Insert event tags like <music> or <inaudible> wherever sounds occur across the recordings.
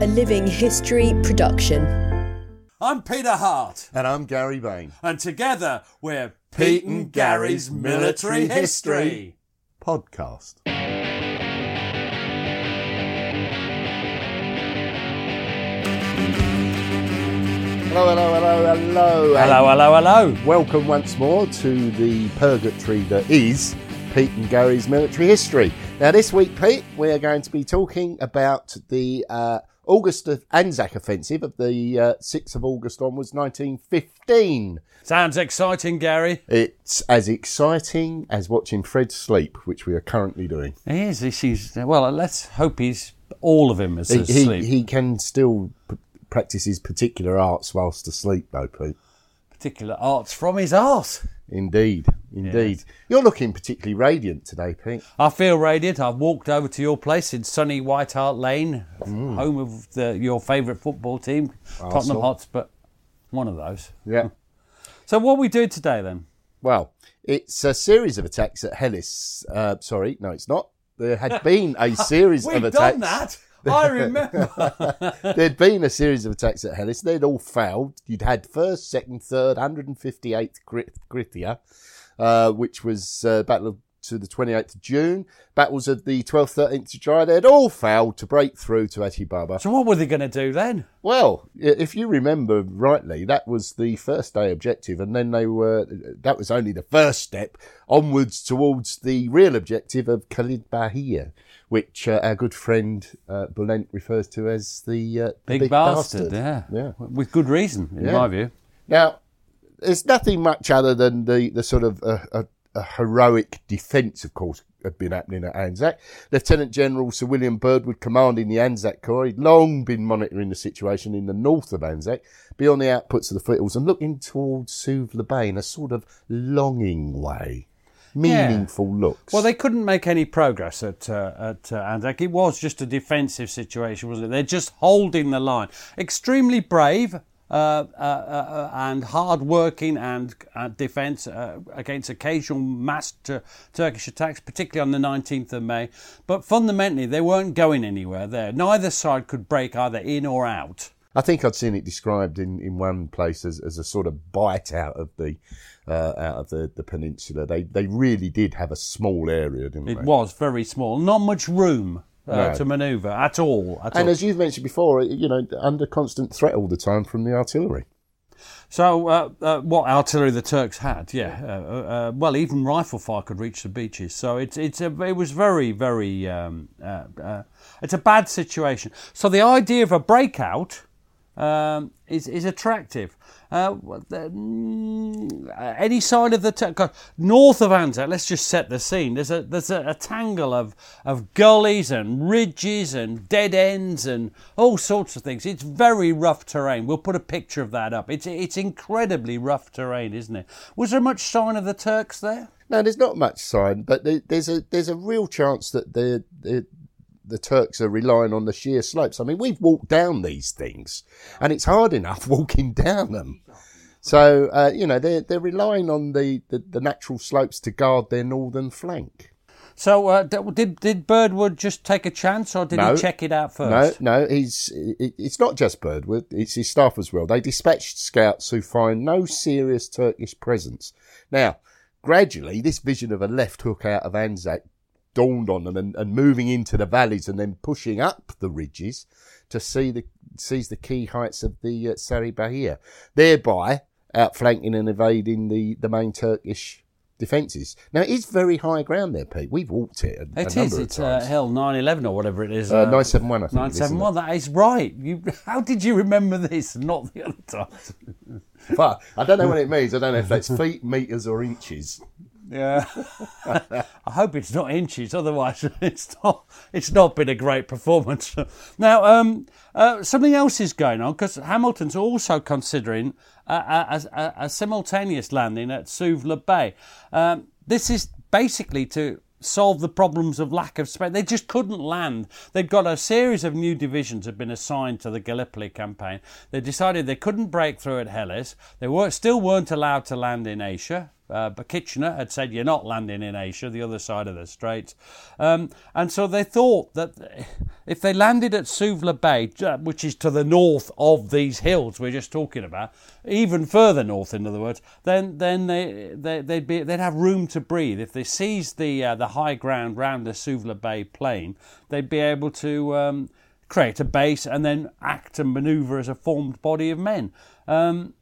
A Living History production. I'm Peter Hart, And I'm Gary Bain. and together we're Pete and Gary's Military History. Podcast. Hello, hello, hello, hello. Hello, hello, hello. Welcome once more to the purgatory that is Pete and Gary's military history. Now, this week, Pete, we are going to be talking about the uh, August of Anzac offensive of the uh, 6th of August onwards, 1915. Sounds exciting, Gary. It's as exciting as watching Fred sleep, which we are currently doing. He is. He seems. Well, let's hope he's all of him is He, asleep. he, he can still p- practice his particular arts whilst asleep, though, Pete. Particular arts from his arse. Indeed, indeed. You're looking particularly radiant today, Pete. I feel radiant. I've walked over to your place in sunny White Hart Lane, home of the, your favourite football team, Tottenham Arsenal. Hotspur. One of those. Yeah. So, what are we doing today then? Well, it's a series of attacks at Helles. Uh, sorry, no, it's not. There had <laughs> been a series of We've attacks. done that. I remember. <laughs> There'd been a series of attacks at Helles. They'd all failed. You'd had first, second, third, 158th Grit- Krithia, uh, which was uh, Battle of to the 28th of June. Battles of the 12th, 13th of July. They'd all failed to break through to Achi Baba. so, what were they going to do then? Well, if you remember rightly, that was the first day objective, and then they were that was only the first step onwards towards the real objective of Kilid Bahr, which uh, our good friend uh, Bulent refers to as the, uh, the Big, bastard, yeah. yeah. With good reason, in Yeah. my view. Now, there's nothing much other than the the sort of uh, a, a heroic defence, of course, had been happening at Anzac. Lieutenant General Sir William Birdwood, commanding the Anzac Corps, he'd long been monitoring the situation in the north of Anzac, beyond the outputs of the foothills, and looking towards Suvla in a sort of longing way, meaningful looks. Well, they couldn't make any progress at uh, at uh, Anzac. It was just a defensive situation, wasn't it? They're just holding the line. Extremely brave. Uh, uh, uh, and hard-working and uh, defence uh, against occasional mass tu- Turkish attacks, particularly on the 19th of May. But fundamentally, they weren't going anywhere there. Neither side could break either in or out. I think I'd seen it described in, in one place as, as a sort of bite out of the uh, out of the, the peninsula. They they really did have a small area, didn't It they? It was very small, not much room uh, No. to manoeuvre at all. At And all. as you've mentioned before, you know, under constant threat all the time from the artillery. So, uh, uh, what artillery the Turks had, yeah. Uh, uh, well, even rifle fire could reach the beaches. So it's it's a, it was very very um, uh, uh, it's a bad situation. So the idea of a breakout um, is is attractive. Uh, mm, any side of the 'cause north of Anzac, let's just set the scene. There's a there's a, a tangle of of gullies and ridges and dead ends and all sorts of things. It's very rough terrain. We'll put a picture of that up. It's it's incredibly rough terrain, isn't it? Was there much sign of the Turks there? No, there's not much sign, but there's a there's a real chance that the, the the Turks are relying on the sheer slopes. I mean, we've walked down these things, and it's hard enough <laughs> walking down them. So uh, you know they're they're relying on the, the, the natural slopes to guard their northern flank. So uh, did did Birdwood just take a chance, or did No. he check it out first? No, no, he's it's not just Birdwood; it's his staff as well. They dispatched scouts who find no serious Turkish presence. Now, gradually, this vision of a left hook out of Anzac dawned on them and, and moving into the valleys and then pushing up the ridges to see the seize the key heights of the uh, Sari Bair, thereby outflanking and evading the, the main Turkish defences. Now it is very high ground there, Pete. We've walked it. A, a It number is. It's uh. Hill 911 or whatever it is. Uh, 971, I think. Nine seven one. That is right. You, <laughs> how did you remember this and not the other times? But I don't know what it means. I don't know if that's feet, metres, or inches. Yeah. <laughs> I hope it's not inches. Otherwise, <laughs> it's not. It's not been a great performance. <laughs> now, um, uh, something else is going on because Hamilton's also considering a, a, a, a simultaneous landing at Suvla Bay. Um, this is basically to solve the problems of lack of space. They just couldn't land. They'd got a series of new divisions had been assigned to the Gallipoli campaign. They decided they couldn't break through at Helles. They were, still weren't allowed to land in Asia. Uh, but Kitchener had said you're not landing in Asia, the other side of the straits. Um, and so they thought that if they landed at Suvla Bay, which is to the north of these hills we're just talking about, even further north, in other words, then then they, they they'd be they'd have room to breathe. If they seized the uh, the high ground round the Suvla Bay plain, they'd be able to. Um, create a base and then act and manoeuvre as a formed body of men. Um,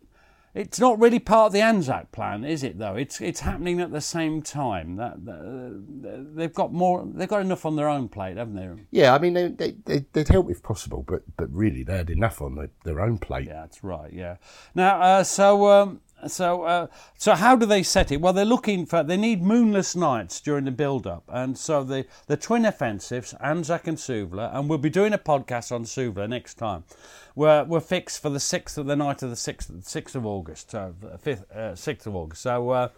it's not really part of the Anzac plan, is it? Though it's it's happening at the same time. That, that- they've got more. They've got enough on their own plate, haven't they? Yeah, I mean, they, they, they'd help if possible, but, but really they had enough on their, their own plate. Yeah, that's right. Yeah. Now, uh, so um, so uh, so how do they set it? Well, they're looking for. They need moonless nights during the build-up, and so the the twin offensives, Anzac and Suvla, and we'll be doing a podcast on Suvla next time. We're, we're fixed for the sixth of the night of the sixth sixth of August, uh, fifth uh, sixth of August. So, uh,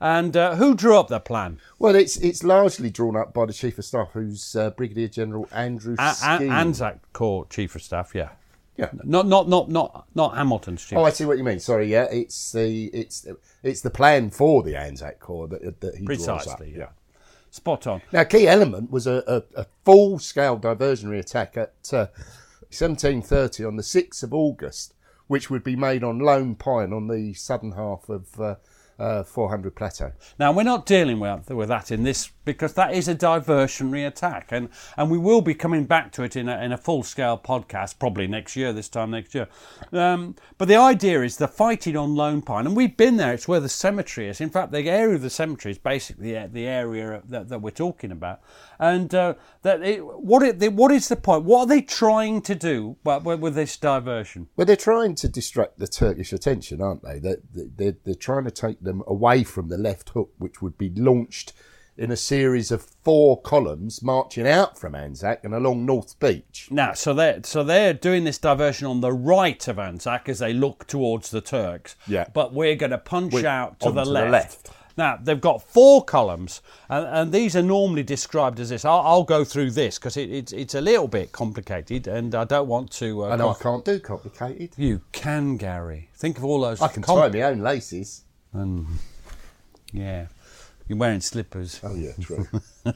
and uh, who drew up the plan? Well, it's it's largely drawn up by the Chief of Staff, who's uh, Brigadier General Andrew A- Anzac Corps Chief of Staff. Yeah. Yeah. Not not not not not Hamilton's. Oh, I see what you mean. Sorry, yeah, it's the it's it's the plan for the Anzac Corps that, that he draws up. Precisely. Yeah. Spot on. Now, key element was a, a, a full-scale diversionary attack at uh, 1730 on the 6th of August, which would be made on Lone Pine on the southern half of uh, uh, 400 Plateau. Now we're not dealing with, with that in this because that is a diversionary attack, and, and we will be coming back to it in a, in a full scale podcast probably next year, this time next year. Um, but the idea is the fighting on Lone Pine, and we've been there. It's where the cemetery is. In fact, the area of the cemetery is basically the, area that, that we're talking about. And uh, that it, what it, what is the point? What are they trying to do with, with this diversion? Well, they're trying to distract the Turkish attention, aren't they? They're, they're, they're trying to take them away from the left hook, which would be launched in a series of four columns marching out from Anzac and along North Beach. Now, so they're so they're doing this diversion on the right of Anzac as they look towards the Turks. Yeah. But we're going to punch We're out to the onto the left. left. Now they've got four columns, and, and these are normally described as this. I'll, I'll go through this because it, it's it's a little bit complicated, and I don't want to. Uh, I know I can't do complicated. You can, Gary. Think of all those. I can com- tie my own laces. And Yeah, you're wearing slippers. Oh, yeah, true. <laughs>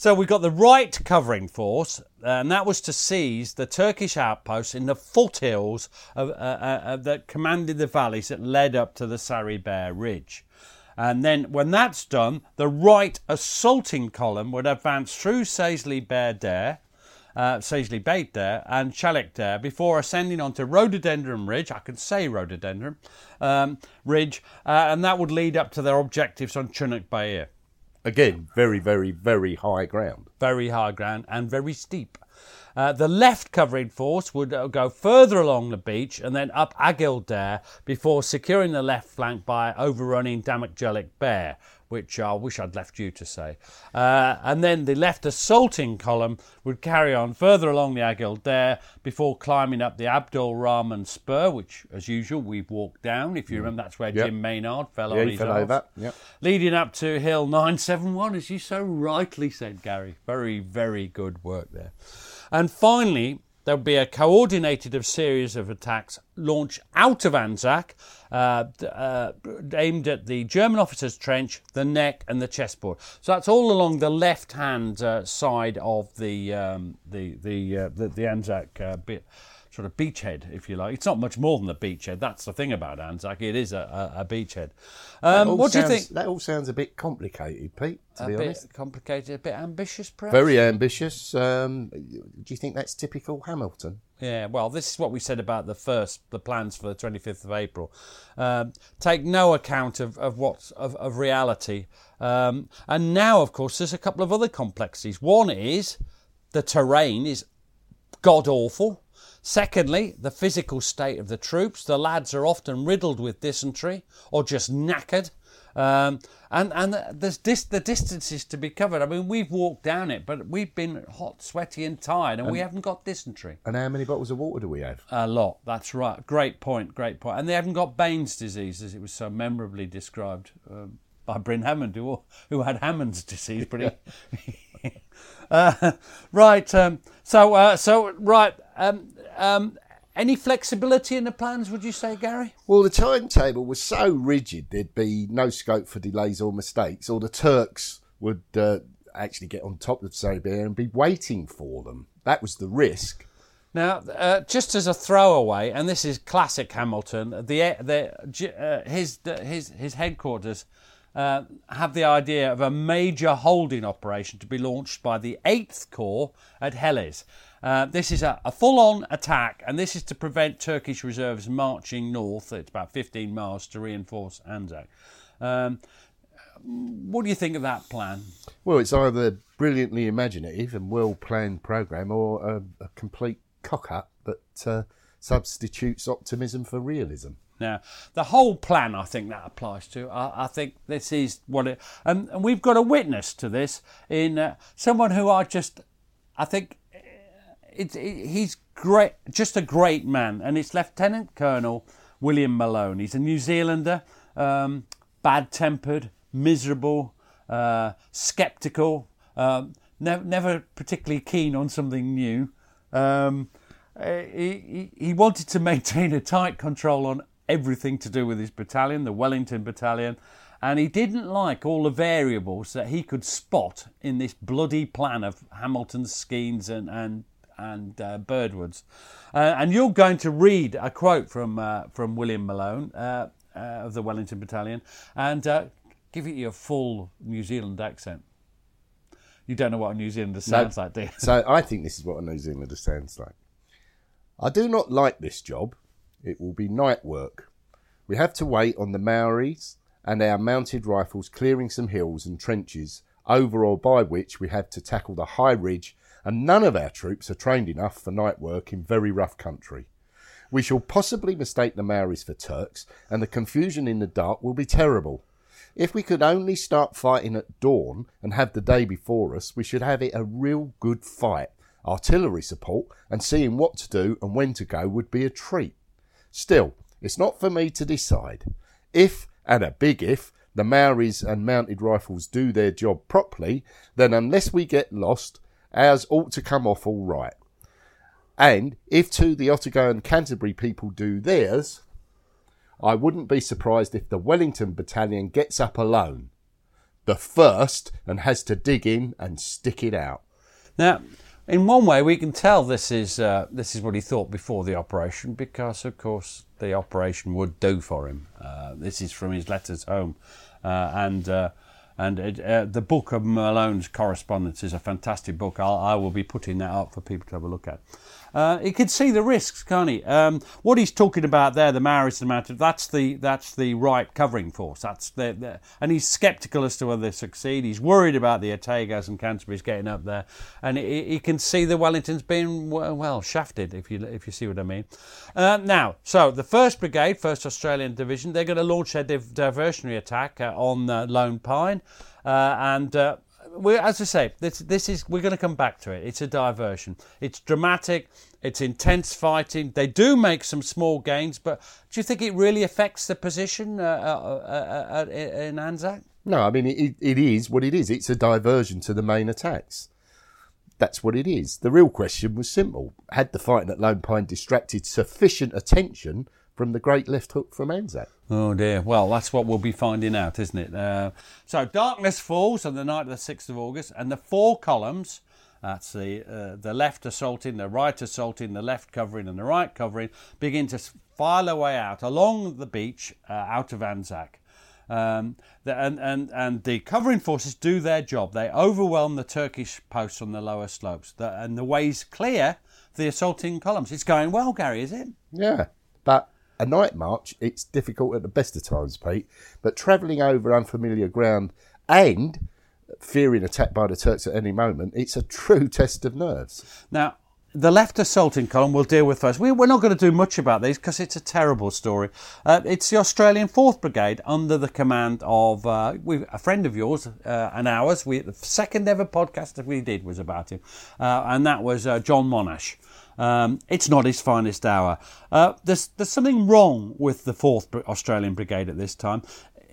So we got the right covering force, and that was to seize the Turkish outposts in the foothills of, uh, uh, uh, that commanded the valleys that led up to the Sari Bair Ridge. And then, when that's done, the right assaulting column would advance through Sazli Beit Dere, uh, Sazli Beit Dere, and Chailak Dere before ascending onto Rhododendron Ridge. I can say Rhododendron um, Ridge, uh, and that would lead up to their objectives on Chunuk Bair Again, very, very, very high ground. very high ground and very steep. Uh, the left covering force would uh, go further along the beach and then up Agil Dere before securing the left flank by overrunning Damakjelik Bair, which I wish I'd left you to say. Uh, and then the left assaulting column would carry on further along the Agil Dere before climbing up the Abdul Rahman Spur, which, as usual, we've walked down. If you remember, that's where Yep. Jim Maynard fell Yeah, on he his fell over. Yep. leading up to Hill 971, as you so rightly said, Gary. Very, very good work there. And finally, there'll be a coordinated series of attacks launched out of Anzac, uh, uh, aimed at the German officers' trench, the neck, and the chessboard. So that's all along the left-hand uh, side of the um, the the, uh, the the Anzac uh, bit. Sort of beachhead, if you like. It's not much more than a beachhead. That's the thing about Anzac. It is a, a, a beachhead. Um, what do you think? That all sounds a bit complicated, Pete. To A be bit honest, complicated, a bit ambitious, perhaps. very ambitious. Um, do you think that's typical Hamilton? Yeah, well, this is what we said about the first, the plans for the 25th of April. Um, take no account of, of what's of, of reality. Um, and now, of course, there's a couple of other complexities. One is the terrain is god awful. Secondly, the physical state of the troops. The lads are often riddled with dysentery or just knackered. Um, and and there's dis- the distances to be covered. I mean, we've walked down it, but we've been hot, sweaty, and tired, and we haven't got dysentery. And how many bottles of water do we have? A lot. That's right. Great point. Great point. And they haven't got Baines' disease, as it was so memorably described um, by Bryn Hammond, who, who had Hammond's disease. Pretty. <laughs> uh, right. Um, so. Uh, so. Right. Um, um, any flexibility in the plans? Would you say, Gary? Well, the timetable was so rigid there'd be no scope for delays or mistakes, or the Turks would uh, actually get on top of Serbia and be waiting for them. That was the risk. Now, uh, just as a throwaway, and this is classic Hamilton, the the uh, his his his headquarters uh, have the idea of a major holding operation to be launched by the Eighth Corps at Helles. Uh, this is a, a full-on attack, and this is to prevent Turkish reserves marching north. It's about 15 miles to reinforce Anzac. Um, what do you think of that plan? Well, it's either a brilliantly imaginative and well planned program, or a, a complete cock up that uh, substitutes optimism for realism. Now, the whole plan, I think that applies to. I, I think this is what it, and, and we've got a witness to this in uh, someone who I just, I think, it's it, he's great, just a great man, and it's Lieutenant Colonel William Malone. He's a New Zealander, um, bad-tempered, miserable, uh, skeptical, um, ne- never particularly keen on something new. Um, uh, he, he he wanted to <laughs> maintain a tight control on everything to do with his battalion, the Wellington Battalion, and he didn't like all the variables that he could spot in this bloody plan of Hamilton's schemes and and and uh, Birdwood's. Uh, and you're going to read a quote from uh, from William Malone uh, uh, of the Wellington Battalion and uh, give it your full New Zealand accent. You don't know what a New Zealander sounds like, do you? So I think this is what a New Zealander sounds like. I do not like this job. It will be night work. We have to wait on the Maoris and our mounted rifles clearing some hills and trenches, over or by which we have to tackle the high ridge, and none of our troops are trained enough for night work in very rough country. We shall possibly mistake the Maoris for Turks, and the confusion in the dark will be terrible. If we could only start fighting at dawn and have the day before us, we should have it a real good fight. Artillery support and seeing what to do and when to go would be a treat. Still, it's not for me to decide. If, and a big if, the Maoris and mounted rifles do their job properly, then unless we get lost, ours ought to come off all right. And if too the Otago and Canterbury people do theirs, I wouldn't be surprised if the Wellington battalion gets up alone, the first, and has to dig in and stick it out. Now, in one way, we can tell this is uh, this is what he thought before the operation, because of course the operation would do for him. Uh, this is from his letters home, uh, and uh, and it, uh, the book of Malone's correspondence is a fantastic book. I'll, I will be putting that up for people to have a look at. Uh, he can see the risks, can't he? Um, what he's talking about there, the and Mounted, that's the that's the right covering force. That's the, the and he's sceptical as to whether they succeed. He's worried about the Otagos and Canterbury's getting up there, and he, he can see the Wellingtons being well, well shafted, if you if you see what I mean. Uh, now, so the First Brigade, First Australian Division, they're going to launch their div- diversionary attack uh, on uh, Lone Pine, uh, and. Uh, we as I say, this this is we're going to come back to it. It's a diversion. It's dramatic. It's intense fighting. They do make some small gains, but do you think it really affects the position uh, uh, uh, uh, in Anzac? No, I mean, it, it is what it is. It's a diversion to the main attacks. That's what it is. The real question was simple. Had the fighting at Lone Pine distracted sufficient attention from the great left hook from Anzac? Oh dear. Well, that's what we'll be finding out, isn't it? Uh, so darkness falls on the night of the 6th of August, and the four columns That's the uh, the left assaulting, the right assaulting, the left covering, and the right covering begin to file away out along the beach uh, out of Anzac. Um, the, and, and, and the covering forces do their job. They overwhelm the Turkish posts on the lower slopes, the, and the way's clear for the assaulting columns. It's going well, Gary, is it? Yeah, but a night march, it's difficult at the best of times, Pete. But travelling over unfamiliar ground and fearing attack by the Turks at any moment, it's a true <laughs> test of nerves. Now, the left assaulting column we'll deal with first. We, are not going to do much about these because it's a terrible story. Uh, it's the Australian 4th Brigade under the command of uh, a friend of yours uh, and ours. We, the second ever podcast that we did was about him, uh, and that was uh, John Monash. Um, it's not his finest hour. Uh, there's, there's something wrong with the 4th Australian Brigade at this time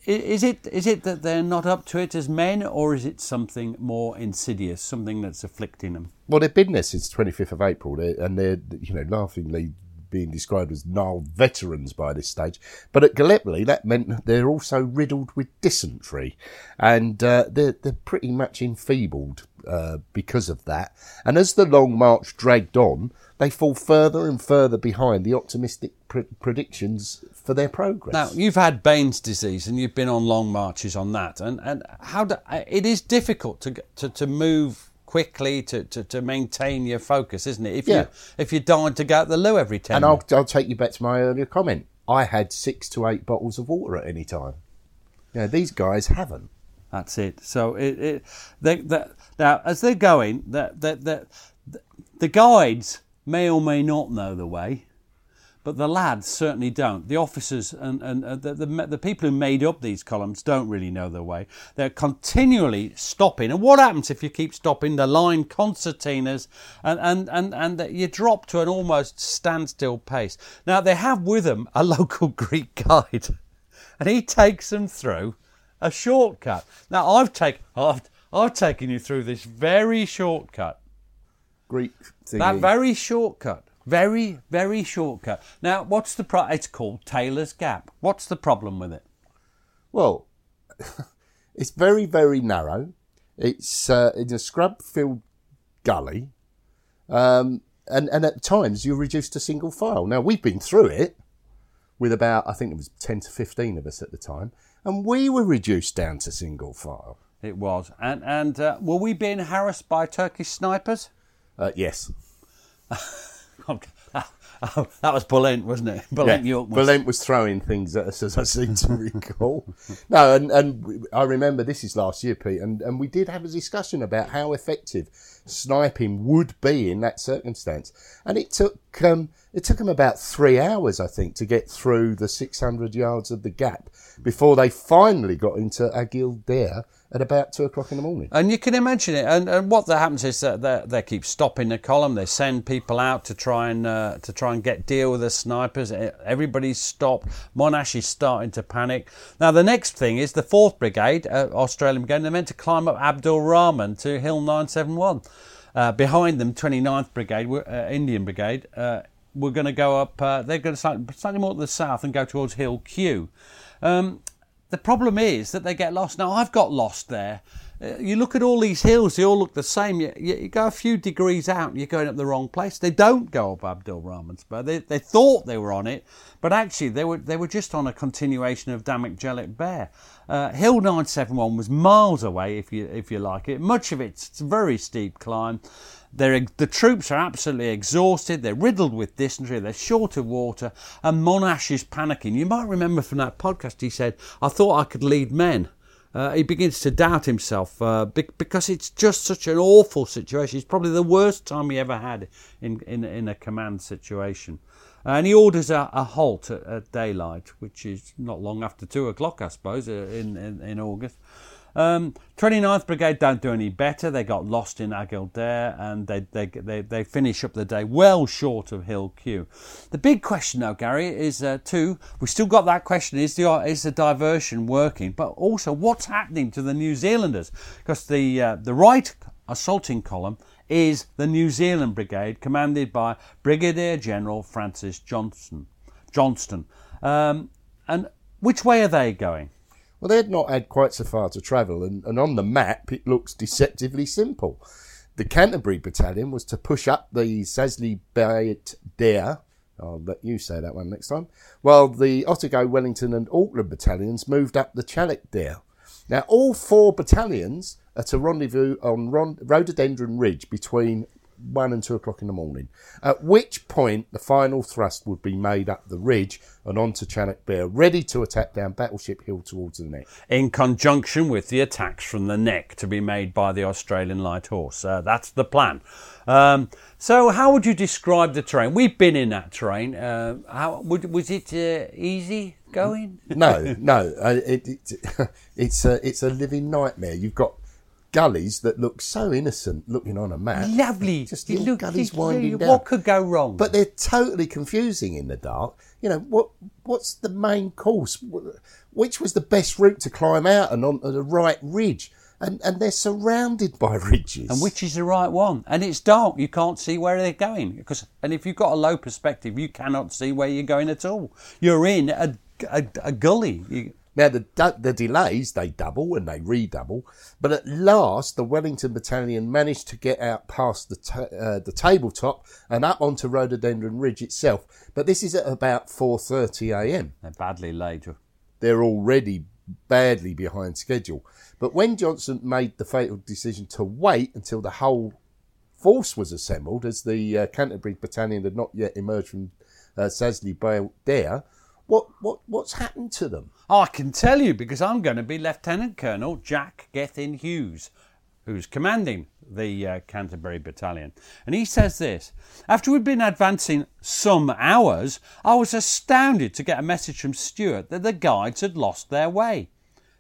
is it is it that they're not up to it as men, or is it something more insidious, something that's afflicting them? Well, they've been there since 25th of April, and they're you know laughingly being described as gnarled veterans by this stage. But at Gallipoli, that meant they're also riddled with dysentery, and uh, they're they're pretty much enfeebled uh, because of that. And as the long march dragged on, they fall further and further behind the optimistic predictions for their progress. Now, you've had Baines disease and you've been on long marches on that, and, and how do, it is difficult to, to, to move quickly to, to, to maintain your focus, isn't it? If yeah. you if you're dying to go at the loo every ten. And I'll, I'll take you back to my earlier comment. I had six to eight bottles of water at any time. Yeah, these guys haven't. That's it. So it, it they, they, now as they're going, the, the, the, the guides may or may not know the way, but the lads certainly don't. The officers and, and uh, the, the, the, people who made up these columns don't really know their way. They're continually stopping. And what happens if you keep stopping? The line concertinas and, and, and, and you drop to an almost standstill pace. Now, they have with them a <laughs> local Greek guide, and he takes them through a shortcut. Now, I've, take, I've, I've taken you through this very shortcut. Greek thingy. That very shortcut. Very, very shortcut. Now, what's the pro? It's called Taylor's Gap. What's the problem with it? Well, <laughs> it's very, very narrow. It's uh, in a scrub-filled gully, um, and and at times you're reduced to single file. Now we've been through it with about I think it was ten to fifteen of us at the time, and we were reduced down to single file. It was, and and uh, were we being harassed by Turkish snipers? Uh, yes. <laughs> <laughs> That was Bulent, wasn't it? <laughs> Bulent yeah, York was. Bulent was throwing things at us, as I seem to <laughs> recall. no, and, and I remember this is last year, Pete, and, and we did have a discussion about how effective sniping would be in that circumstance. And it took um, it took them about three hours, I think, to get through the 600 yards of the gap before they finally got into Agil Dere at about two o'clock in the morning. And you can imagine it. And, and what that happens is that they, keep stopping the column. They send people out to try and uh, to try and get deal with the snipers. Everybody's stopped. Monash is starting to panic. Now the next thing is the Fourth Brigade, uh, Australian Brigade. They're meant to climb up Abdul Rahman to Hill 971. Uh, behind them, 29th Brigade, uh, Indian Brigade. We're going to go up. Uh, they're going to slightly, slightly more to the south and go towards Hill Q. Um, the problem is that they get lost. Now, I've got lost there. Uh, you look at all these hills, they all look the same. You, you, go a few degrees out and you're going up the wrong place. They don't go up Abdul Rahman Spur. They, they thought they were on it, but actually they were, they were just on a continuation of Damakjelik Bair. Uh, Hill 971 was miles away, if you, if you like it. Much of it, it's a very steep climb. They're, the troops are absolutely exhausted. They're riddled with dysentery. They're short of water. And Monash is panicking. You might remember from that podcast, he said, I thought I could lead men. Uh, he begins to doubt himself uh, because it's just such an awful situation. It's probably the worst time he ever had in, in, in a command situation. And he orders a, a halt at, at, daylight, which is not long after two o'clock, I suppose, uh, in, in, in August. Um, 29th Brigade don't do any better. They got lost in Agil and they, they, they, they finish up the day well short of Hill Q. The big question, though, Gary, is uh, two. We still got that question: is the is the diversion working? But also, what's happening to the New Zealanders? Because the uh, the right assaulting column is the New Zealand Brigade, commanded by Brigadier General Francis Johnson. Johnston. Um, and which way are they going? Well, they had not had quite so far to travel, and, and on the map it looks deceptively simple. The Canterbury Battalion was to push up the Sazli Beit Dere. I'll let you say that one next time. While the Otago, Wellington, and Auckland battalions moved up the Chailak Dere. Now, all four battalions are to rendezvous on Rhododendron Ridge between one and two o'clock in the morning. At which point, the final thrust would be made up the ridge and onto Challack Bear, ready to attack down Battleship Hill towards the neck. in conjunction with the attacks from the neck to be made by the Australian Light Horse. Uh, that's the plan. Um, so, how would you describe the terrain? We've been in that terrain. Uh, how would, was it uh, easy going? No, <laughs> no, uh, it, it, <laughs> it's a it's a living nightmare. You've got gullies that look so innocent looking on a map. Lovely. Just little look- gullies you- winding you- down. What could go wrong? but they're totally confusing in the dark. You know what? What's the main course? Which was the best route to climb out and onto the right ridge? And and they're surrounded by <laughs> ridges. and which is the right one? And it's dark. You can't see where they're going. Because and if you've got a low perspective, you cannot see where you're going at all. You're in a, a, a gully. You, Now the the delays they double and they redouble, but at last the Wellington Battalion managed to get out past the ta- uh, the tabletop and up onto Rhododendron Ridge itself. But this is at about four thirty a.m. they're badly laid. They're already badly behind schedule. But when Johnson made the fatal decision to wait until the whole force was assembled, as the uh, Canterbury Battalion had not yet emerged from uh, Sazli Dere, what what what's happened to them? I can tell you because I'm going to be Lieutenant Colonel Jack Gethin Hughes, who's commanding the uh, Canterbury Battalion. And he says this After we'd been advancing some hours, I was astounded to get a message from Stuart that the guides had lost their way.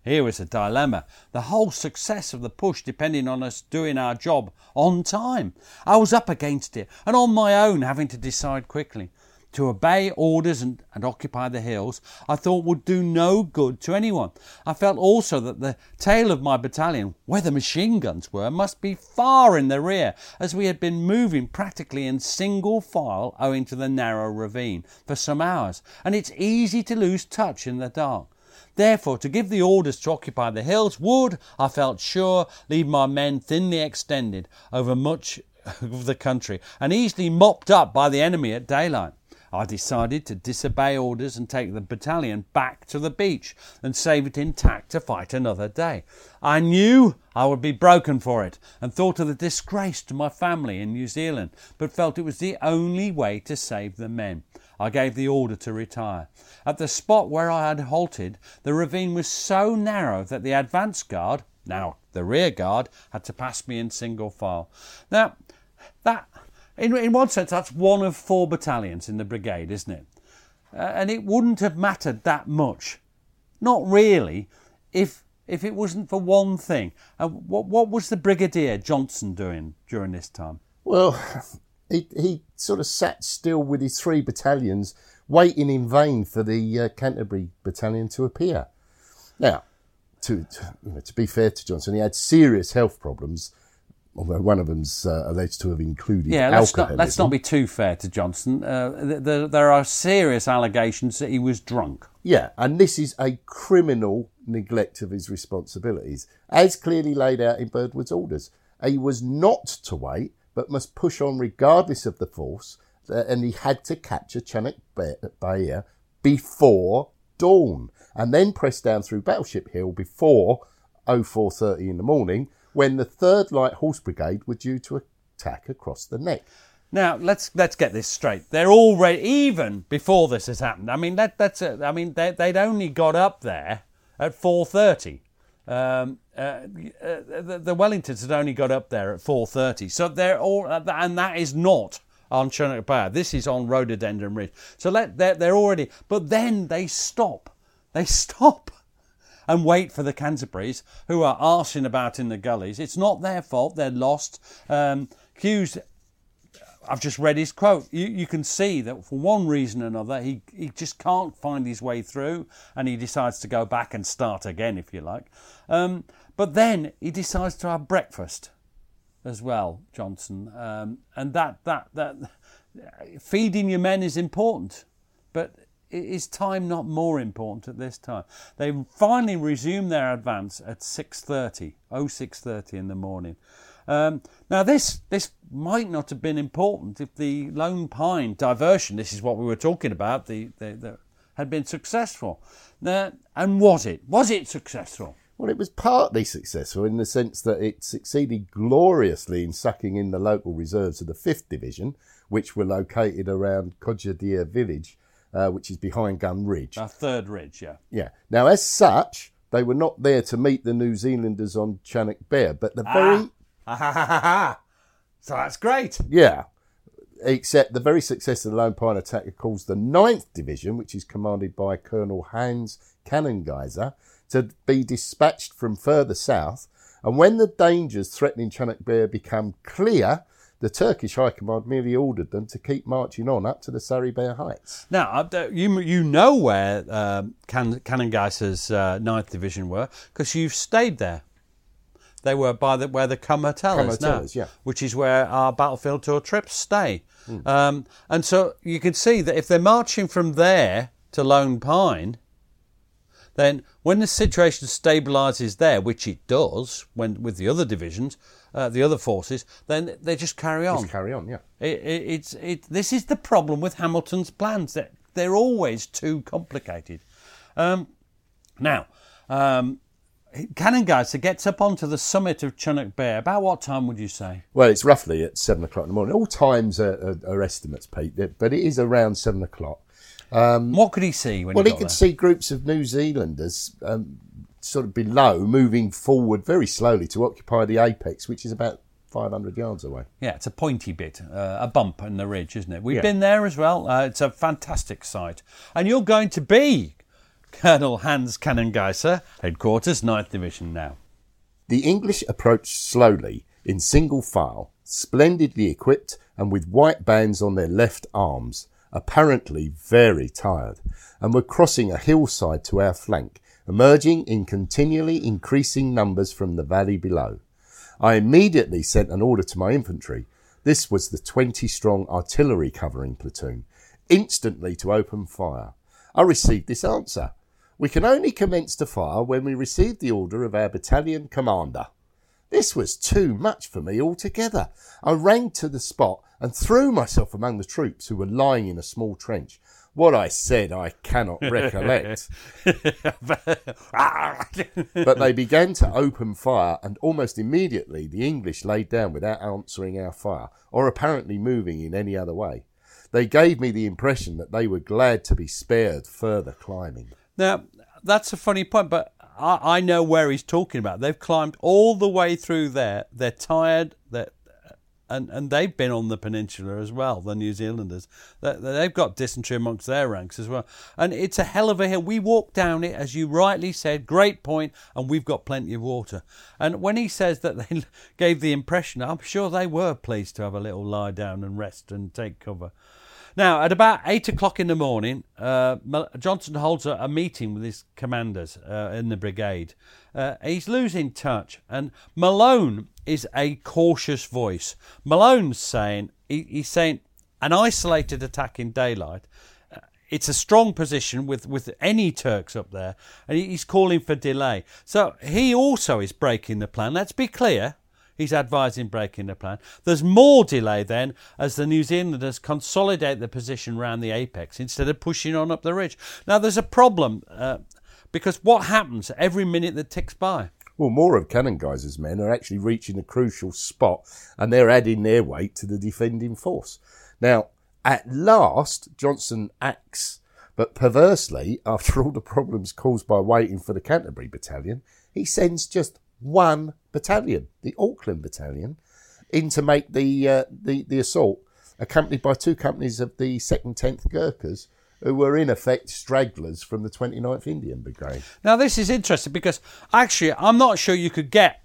Here was a dilemma. The whole success of the push depending on us doing our job on time. I was up against it and on my own having to decide quickly. To obey orders and, and occupy the hills, I thought would do no good to anyone. I felt also that the tail of my battalion, where the machine guns were, must be far in the rear, as we had been moving practically in single file owing to the narrow ravine for some hours, and it's easy to lose touch in the dark. Therefore, to give the orders to occupy the hills would, I felt sure, leave my men thinly extended over much <laughs> of the country and easily mopped up by the enemy at daylight. I decided to disobey orders and take the battalion back to the beach and save it intact to fight another day. I knew I would be broken for it and thought of the disgrace to my family in New Zealand, but felt it was the only way to save the men. I gave the order to retire. At the spot where I had halted, the ravine was so narrow that the advance guard, now the rear guard, had to pass me in single file. Now, that, in, in one sense, that's one of four battalions in the brigade, isn't it? Uh, and it wouldn't have mattered that much. Not really, if if it wasn't for one thing. Uh, what, what was the Brigadier Johnson doing during this time? Well, <laughs> he, he sort of sat still with his three battalions, waiting in vain for the uh, Canterbury battalion to appear. Now, to, to, you know, to be fair to Johnson, he had serious health problems, although one of them's uh, alleged to have included Yeah, let's alcoholism. not, let's not be too fair to Johnson. Uh, th- th- there are serious allegations that he was drunk. Yeah, and this is a criminal neglect of his responsibilities, as clearly laid out in Birdwood's orders. He was not to wait, but must push on regardless of the force, uh, and he had to capture Chunuk Bair before dawn, and then press down through Battleship Hill before 0430 in the morning, when the 3rd Light Horse Brigade were due to attack across the neck. Now let's let's get this straight. They're already even before this has happened. I mean that that's a, I mean they, they'd only got up there at four thirty. Um, uh, uh, the, the Wellingtons had only got up there at four thirty. So they're all and that is not on Bay. This is on Rhododendron Ridge. So let they're, they're already. But then they stop. They <laughs> stop and wait for the Canterburys, who are arsing about in the gullies. It's not their fault. They're lost. Um, Hughes I've just read his quote. You, you can see that for one reason or another, he, he just can't find his way through and he decides to go back and start again, if you like. Um, but then he decides to have breakfast as well, Johnson. Um, and that, that, that feeding your men is important. But is time not more important at this time? They finally resume their advance at 6.30, 0630 in the morning. Um, now, this this might not have been important if the Lone Pine diversion, this is what we were talking about, the, the, the had been successful. Now, and was it? Was it successful? Well, it was partly successful in the sense that it succeeded gloriously in sucking in the local reserves of the 5th Division, which were located around Kojadere village, uh, which is behind Gun Ridge. Our third ridge, yeah. Yeah. Now, as such, they were not there to meet the New Zealanders on Chunuk Bair, but the very. Ha ha ha ha ha! So that's great. Yeah. Except the very success of the Lone Pine attack caused the 9th Division, which is commanded by Colonel Hans Kannengiesser, to be dispatched from further south. And when the dangers threatening Chunuk Bair become clear, the Turkish High Command merely ordered them to keep marching on up to the Surrey Heights. Now, uh, you you know where um, Can- Kannengiesser's uh, 9th Division were because you've stayed there. They were by the where the Cum Hotel is now, yeah. which is where our battlefield tour trips stay. Um, and so you can see that if they're marching from there to Lone Pine, then when the situation stabilises there, which it does, when with the other divisions, uh, the other forces, then they just carry on. Just carry on, yeah. It, it, it's it. This is the problem with Hamilton's plans. That they're always too complicated. Um, now, um, gets up onto the summit of Chunuk Bair. About what time would you say? Well, it's roughly at seven o'clock in the morning. All times are, are, are estimates, Pete, but it is around seven o'clock. what could he see when Well, he he could there? see groups of New Zealanders um, sort of below, moving forward very slowly to occupy the apex, which is about 500 yards away. Yeah, it's a pointy bit, uh, a bump in the ridge, isn't it? We've Yeah. been there as well. Uh, it's a fantastic site. And you're going to be Colonel Hans Kannengiesser, headquarters, 9th Division now. The English approached slowly, in single file, splendidly equipped and with white bands on their left arms, apparently very tired, and were crossing a hillside to our flank, emerging in continually increasing numbers from the valley below. I immediately sent an order to my infantry. This was the 20 strong artillery covering platoon, instantly to open fire. I received this answer. We can only commence to fire when we receive the order of our battalion commander. This was too much for me altogether. I ran to the spot and threw myself among the troops who were lying in a small trench. What I said I cannot recollect. <laughs> but they began to open fire, and almost immediately the English laid down without answering our fire, or apparently moving in any other way. They gave me the impression that they were glad to be spared further climbing. Now, that's a funny point, but I, I know where he's talking about. They've climbed all the way through there. They're tired. They're, and, and they've been on the peninsula as well, the New Zealanders. They- They've got dysentery amongst their ranks as well. And it's a hell of a hill. We walked down it, as you rightly said, great point, and we've got plenty of water. And when he says that they <laughs> gave the impression, I'm sure they were pleased to have a little lie down and rest and take cover. Now, at about eight o'clock in the morning, uh, Johnson holds a, meeting with his commanders uh, in the brigade. Uh, he's losing touch, and Malone is a cautious voice. Malone's saying he, he's saying an isolated attack in daylight. uh, It's a strong position with, with any Turks up there, and he's calling for delay. So he also is breaking the plan. Let's be clear. He's advising breaking the plan. There's more delay then as the New Zealanders consolidate the position round the apex instead of pushing on up the ridge. Now, there's a problem uh, because what happens every minute that ticks by? Well, more of Kannengiesser's men are actually reaching a crucial spot and they're adding their weight to the defending force. Now, at last, Johnson acts, but perversely, after all the problems caused by waiting for the Canterbury Battalion, he sends just one battalion, the Auckland Battalion, in to make the, uh, the, the assault, accompanied by two companies of the 2nd 10th Gurkhas, who were in effect stragglers from the 29th Indian Brigade. Now, this is interesting because actually, I'm not sure you could get.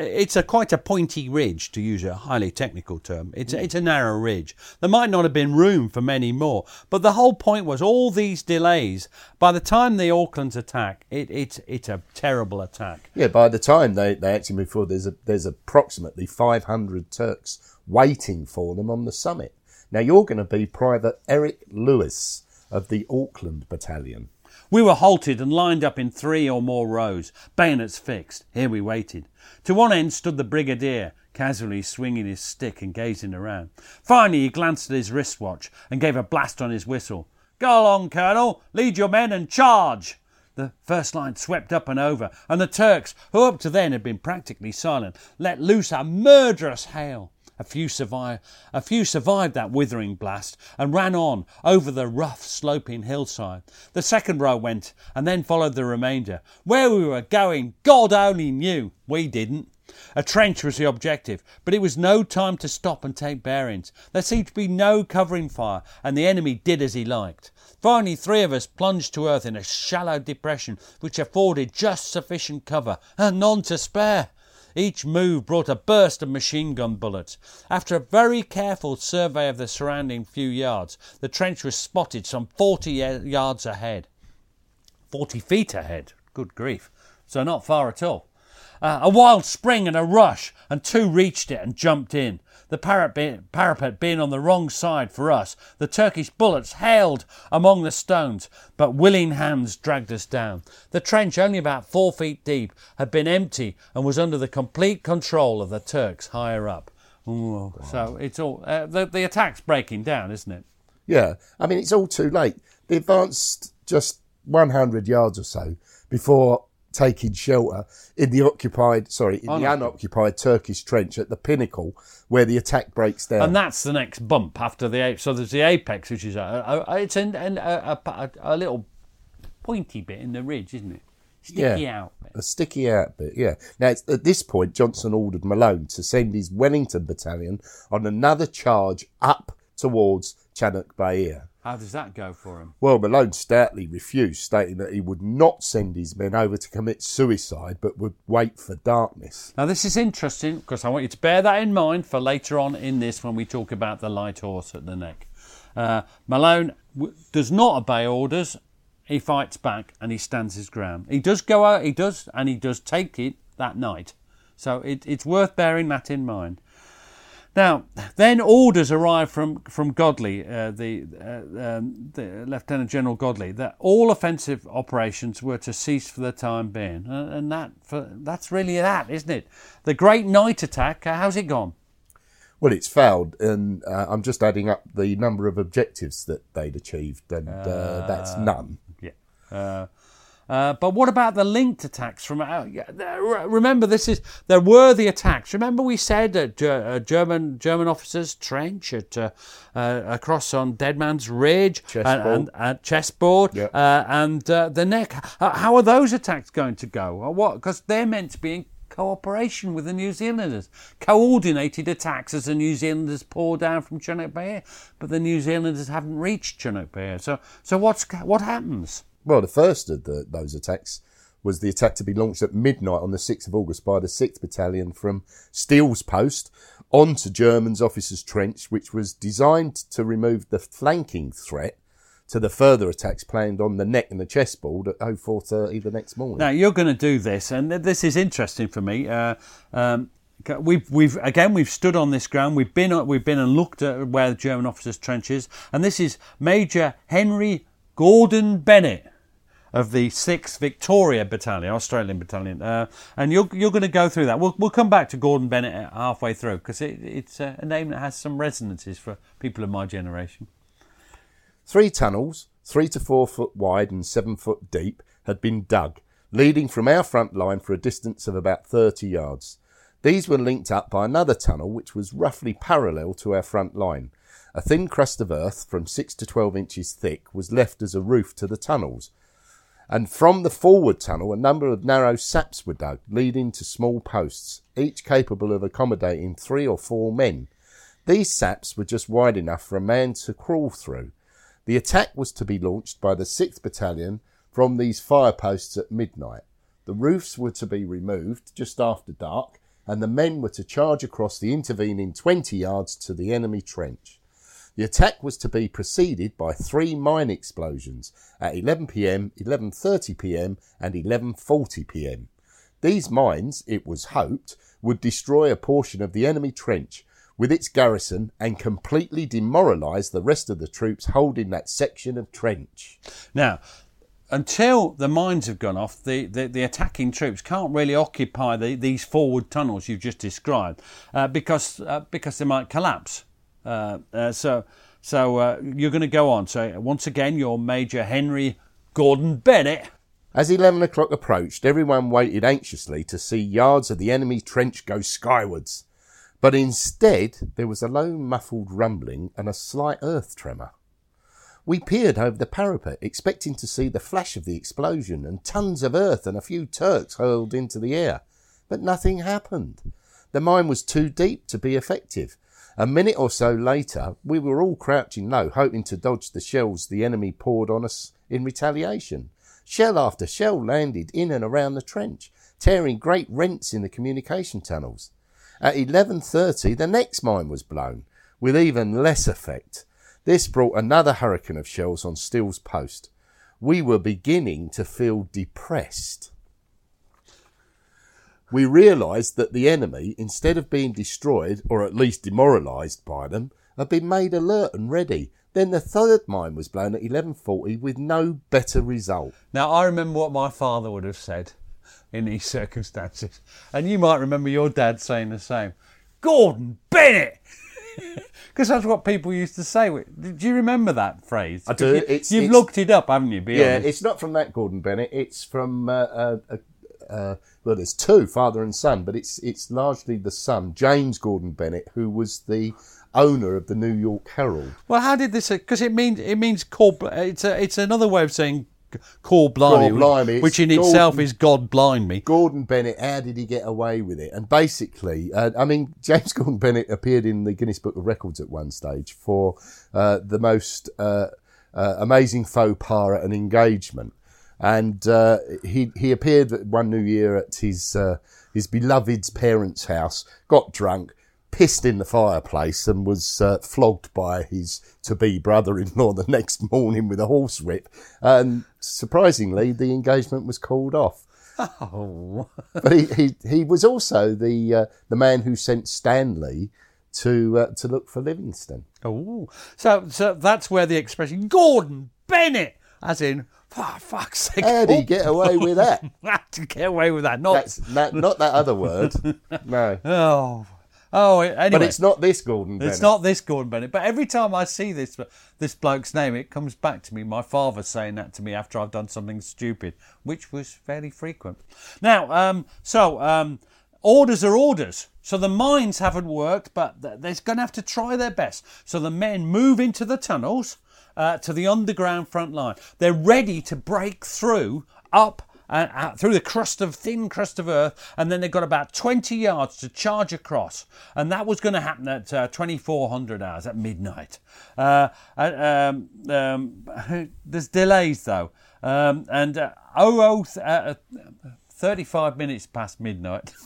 It's a quite a pointy ridge, to use a highly technical term. It's mm. it's a narrow ridge. There might not have been room for many more, but the whole point was all these delays. By the time the Auckland's attack, it, it's it's a terrible attack. Yeah, by the time they, they actually move forward, there's a, there's approximately 500 Turks waiting for them on the summit. Now you're going to be Private Eric Lewis of the Auckland Battalion. We were halted and lined up in three or more rows, bayonets fixed. Here we waited. To one end stood the brigadier, casually swinging his stick and gazing around. Finally, he glanced at his wristwatch and gave a blast on his whistle. Go along, Colonel, lead your men and charge! The first line swept up and over, and the Turks, who up to then had been practically silent, let loose a murderous hail. A few, survived, a few survived that withering blast and ran on over the rough, sloping hillside. The second row went, and then followed the remainder. Where we were going, God only knew. We didn't. A trench was the objective, but it was no time to stop and take bearings. There seemed to be no covering fire, and the enemy did as he liked. Finally, three of us plunged to earth in a shallow depression which afforded just sufficient cover, and none to spare. Each move brought a burst of machine gun bullets. After a very careful survey of the surrounding few yards, the trench was spotted some 40 yards ahead. 40 feet ahead. Good grief. So not far at all. Uh, a wild spring and a rush, and two reached it and jumped in. The parapet being on the wrong side for us, the Turkish bullets hailed among the stones, but willing hands dragged us down. The trench, only about four feet deep, had been empty and was under the complete control of the Turks higher up. So it's all uh, the the attack's breaking down, isn't it? Yeah, I mean it's all too late. They advanced just 100 yards or so before taking shelter in the occupied, sorry, in the unoccupied Turkish trench at the pinnacle where the attack breaks down. And that's the next bump after the apex. So there's the apex, which is a, a it's an, an, a, a, a, little pointy bit in the ridge, isn't it? Sticky yeah, out bit. A sticky out bit, yeah. Now, at this point, Johnston ordered Malone to send his Wellington battalion on another charge up towards Chunuk Bair. How does that go for him? Well, Malone stoutly refused, stating that he would not send his men over to commit suicide, but would wait for darkness. Now, this is interesting because I want you to bear that in mind for later on in this when we talk about the light horse at the neck. Uh, Malone w- does not obey orders. He fights back and he stands his ground. He does go out, he does, and he does take it that night. So it, it's worth bearing that in mind. Now, then orders arrived from, from Godley, uh, the, uh, um, the, Lieutenant General Godley, that all offensive operations were to cease for the time being. Uh, and that for, that's really that, isn't it? The great night attack, uh, how's it gone? Well, it's failed, and uh, I'm just adding up the number of objectives that they'd achieved, and uh, that's none. Yeah. Uh, but what about the linked attacks from? Uh, remember, this is there were the attacks. Remember, we said that uh, German German officers trench at uh, uh, across on Dead Man's Ridge chessboard. and, and chessboard yep. and the neck. how are those attacks going to go? Or What? Because they're meant to be in cooperation with the New Zealanders, coordinated attacks as the New Zealanders pour down from Chunuk Bair, but the New Zealanders haven't reached Chunuk Bair. So, so what's what happens? Well, the first of the, those attacks was the attack to be launched at midnight on the 6th of August by the 6th Battalion from Steele's Post onto German's Officers' Trench, which was designed to remove the flanking threat to the further attacks planned on the neck and the chessboard at 0430 the next morning. Now, you're going to do this, and this is interesting for me. Uh, um, We've, we've again we've stood on this ground. We've been we've been and looked at where the German officers' trench is, and this is Major Henry Gordon Bennett of the 6th Victoria Battalion, Australian Battalion. Uh, and you're, you're going to go through that. We'll, we'll come back to Gordon Bennett halfway through because it, it's a, a name that has some resonances for people of my generation. Three tunnels, three to four foot wide and seven foot deep, had been dug, leading from our front line for a distance of about 30 yards. These were linked up by another tunnel which was roughly parallel to our front line. A thin crust of earth from 6 to 12 inches thick was left as a roof to the tunnels, and from the forward tunnel, a number of narrow saps were dug, leading to small posts, each capable of accommodating three or four men. These saps were just wide enough for a man to crawl through. The attack was to be launched by the 6th Battalion from these fire posts at midnight. The roofs were to be removed just after dark, and the men were to charge across the intervening 20 yards to the enemy trench. The attack was to be preceded by three mine explosions at 11pm, 11.30pm and 11.40pm. These mines, it was hoped, would destroy a portion of the enemy trench with its garrison and completely demoralise the rest of the troops holding that section of trench. Now, until the mines have gone off, the, the, the attacking troops can't really occupy the, these forward tunnels you've just described uh, because uh, because they might collapse. Uh, uh so so uh, you're going to go on. So once again, your Major Henry Gordon Bennett. As 11 o'clock approached, everyone waited anxiously to see yards of the enemy trench go skywards. But instead, there was a low muffled rumbling and a slight earth tremor. We peered over the parapet, expecting to see the flash of the explosion and tons of earth and a few Turks hurled into the air. But nothing happened. The mine was too deep to be effective. A minute or so later, we were all crouching low, hoping to dodge the shells the enemy poured on us in retaliation. Shell after shell landed in and around the trench, tearing great rents in the communication tunnels. At 11.30, the next mine was blown, with even less effect. This brought another hurricane of shells on Steele's post. We were beginning to feel depressed. We realised that the enemy, instead of being destroyed, or at least demoralised by them, had been made alert and ready, then the third mine was blown at 11.40 with no better result. Now, I remember what my father would have said in these <laughs> circumstances. And you might remember your dad saying the same. Gordon Bennett! <laughs> Because that's what people used to say. Do you remember that phrase? I do. You, it's, you've it's, looked it up, haven't you? Be yeah, honest. it's not from that Gordon Bennett. It's from uh, uh, uh, well, there's two, father and son, but it's it's largely the son, James Gordon Bennett, who was the owner of the New York Herald. Well, how did this? Because it means it means call. It's a, it's another way of saying call blimey, blimey which, in Gordon, itself is God blind me. Gordon Bennett, how did he get away with it? And basically, uh, I mean, <laughs> James Gordon Bennett appeared in the Guinness Book of Records at one stage for uh, the most uh, uh amazing faux pas at an engagement, and uh, he he appeared one New Year at his uh, his beloved's parents' house, got drunk pissed in the fireplace and was uh, flogged by his to-be brother-in-law <laughs> the next morning with a horsewhip. And surprisingly, the engagement was called off. Oh. <laughs> but he, he, he was also the uh, the man who sent Stanley to uh, to look for Livingstone. Oh, so so that's where the expression Gordon Bennett, as in for fuck's sake. How did he get away with that? <laughs> to get away with that, not That's, not, not that other word. <laughs> No. Oh, Oh, anyway. But it's not this Gordon Bennett. It's not this Gordon Bennett. But every time I see this this bloke's name, it comes back to me. My father saying that to me after I've done something stupid, which was fairly frequent. Now, um, so um, orders are orders. So the mines haven't worked, but they're going to have to try their best. So the men move into the tunnels uh, to the underground front line. They're ready to break through up uh, through the crust of thin crust of earth, and then they've got about 20 yards to charge across, and that was going to happen at uh, 2400 hours at midnight. Uh, um, um, <laughs> there's delays though, um, and uh, oh, oh uh, 35 minutes past midnight. <laughs>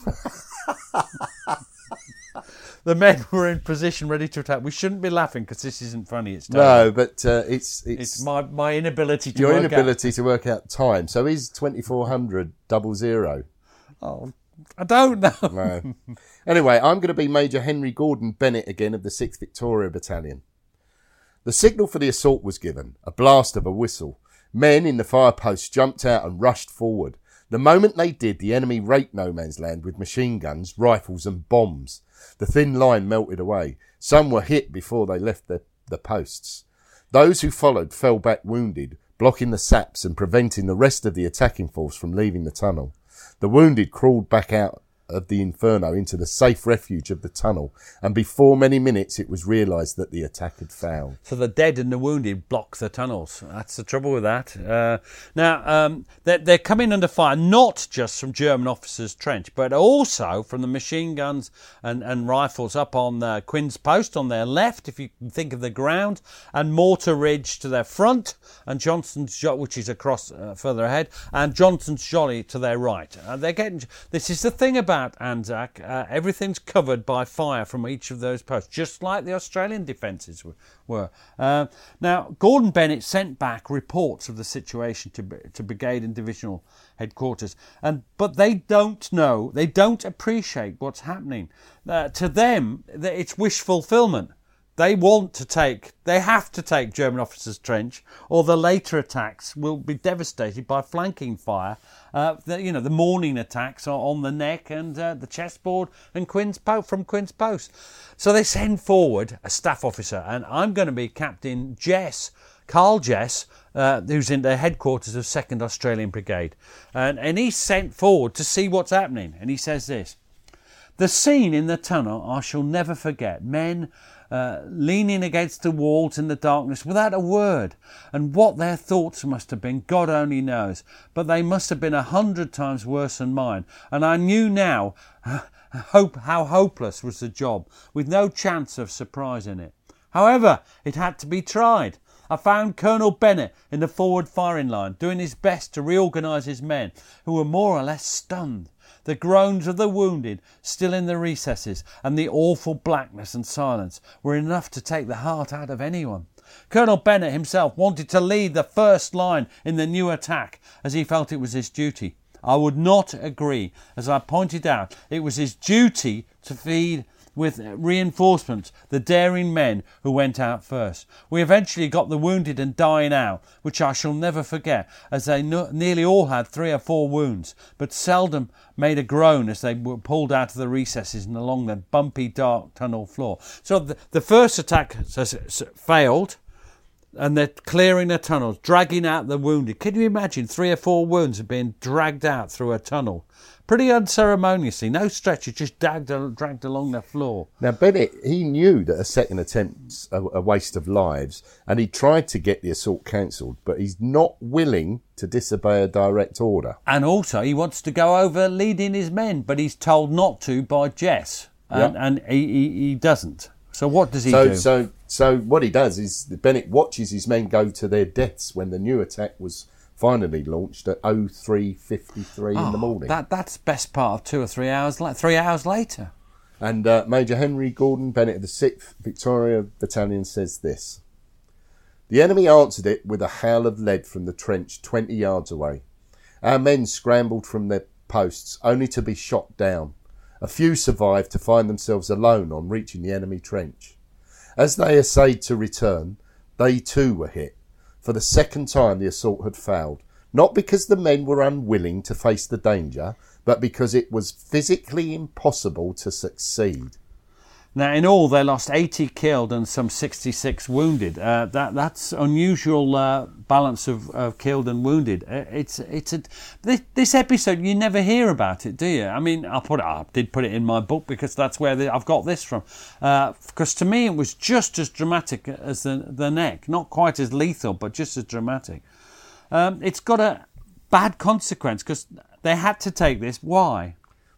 the men <laughs> were in position ready to attack. We shouldn't be laughing because this isn't funny. It's no, but uh, it's, it's, it's my my inability to your inability out. to work out time. So is twenty four hundred double zero? Oh, I don't know. No. <laughs> Anyway, I'm going to be Major Henry Gordon Bennett again of the Sixth Victoria Battalion. The signal for the assault was given. A blast of a whistle. Men in the fire posts jumped out and rushed forward. The moment they did, the enemy raked no man's land with machine guns, rifles, and bombs. The thin line melted away. Some were hit before they left the, the posts. Those who followed fell back wounded, blocking the saps and preventing the rest of the attacking force from leaving the tunnel. The wounded crawled back out of the inferno into the safe refuge of the tunnel, and before many minutes it was realised that the attack had failed. So the dead and the wounded block the tunnels. That's the trouble with that. Uh, now, um, they're, they're, coming under fire not just from German officers' trench, but also from the machine guns and, and rifles up on uh, Quinn's Post on their left, if you can think of the ground, and Mortar Ridge to their front, and Johnston's, which is across uh, further ahead, and Johnston's Jolly to their right. Uh, they're getting. This is the thing about about Anzac, uh, everything's covered by fire from each of those posts, just like the Australian defences were. Uh, now, Gordon Bennett sent back reports of the situation to, to brigade and divisional headquarters, and but they don't know, they don't appreciate what's happening. Uh, to them, it's wish fulfillment. They want to take, they have to take German officers' trench, or the later attacks will be devastated by flanking fire. Uh, the, you know, the morning attacks are on the neck and uh, the chessboard and Quinn's po- from Quinn's Post. So they send forward a staff officer, and I'm going to be Captain Jess, Carl Jess, uh, who's in the headquarters of 2nd Australian Brigade. And, and he's sent forward to see what's happening. And he says this The scene in the tunnel I shall never forget. Men uh, leaning against the walls in the darkness without a word. And what their thoughts must have been, God only knows. But they must have been a hundred times worse than mine. And I knew now hope, how hopeless was the job, with no chance of surprise in it. However, it had to be tried. I found Colonel Bennett in the forward firing line, doing his best to reorganise his men, who were more or less stunned the groans of the wounded still in the recesses, and the awful blackness and silence were enough to take the heart out of anyone. Colonel Bennett himself wanted to lead the first line in the new attack, as he felt it was his duty. I would not agree. As I pointed out, it was his duty to feed with reinforcements the daring men who went out first. We eventually got the wounded and dying out, which I shall never forget, as they no- nearly all had three or four wounds, but seldom made a groan as they were pulled out of the recesses and along the bumpy, dark tunnel floor. So the, the first attack failed and they're clearing the tunnels, dragging out the wounded. Can you imagine three or four wounds being dragged out through a tunnel? Pretty unceremoniously, no stretcher, just dragged, dragged along the floor. Now, Bennett, he knew that a second attempt's a, a waste of lives, and he tried to get the assault cancelled, but he's not willing to disobey a direct order. And also, he wants to go over leading his men, but he's told not to by Jess, and, Yep. and he, he, he doesn't. So what does he So, do? so, so what he does is Bennett watches his men go to their deaths when the new attack was finally launched at 03.53 in the Oh, morning. That that's best part of two or three hours. la- Three hours later. And uh, Major Henry Gordon Bennett of the 6th Victoria Battalion says this The enemy answered it with a hail of lead from the trench 20 yards away. Our men scrambled from their posts only to be shot down. A few survived to find themselves alone on reaching the enemy trench. As they essayed to return, they too were hit. For the second time, the assault had failed, not because the men were unwilling to face the danger, but because it was physically impossible to succeed. Now, in all, they lost 80 killed and some 66 wounded. Uh, that that's unusual uh, balance of, of killed and wounded. Uh, It's it's a this, this episode you never hear about it, do you? I mean, I put it, I did put it in my book because that's where the, I've got this from. Because to me, it was just as dramatic as the the neck, not quite as lethal, but just as dramatic. Um, it's got a bad consequence because they had to take this. Why?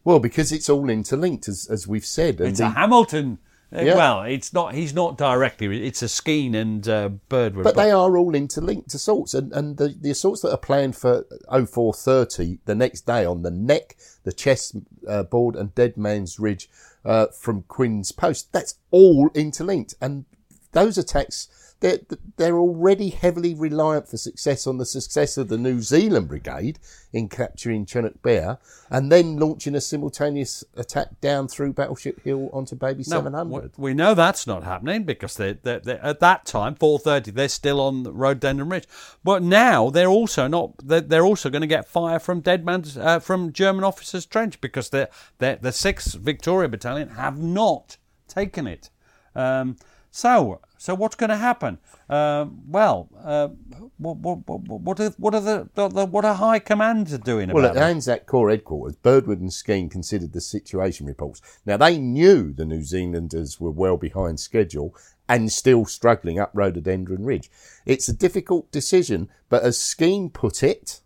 Well, because it's all interlinked, as, as we've said. And It's the- a Hamilton. uh, Yeah. Well, it's not. He's not directly. It's a Skeen and uh, Birdwood. but they are all interlinked assaults, and, and the, the assaults that are planned for 0430 the next day on the neck, the chest uh, board, and Dead Man's Ridge uh, from Quinn's Post, that's all interlinked. And those attacks, they're, they're already heavily reliant for success on the success of the New Zealand Brigade in capturing Chunuk Bair, and then launching a simultaneous attack down through Battleship Hill onto Baby No, 700. we know that's not happening because they they they at that time, four thirty, they're still on the Rhododendron Ridge. But now they're also not. They're, they're also going to get fire from dead man's uh, from German officers' trench because the the the Sixth Victoria Battalion have not taken it. Um, so so what's going to happen? Um well, uh, what what what what are, what are the, the, the what are high commands doing Well, about Well, at? Anzac Corps headquarters, Birdwood and Skeen considered the situation reports. Now, they knew the New Zealanders were well behind schedule and still struggling up Rhododendron Ridge. It's a difficult decision, but as Skeen put it,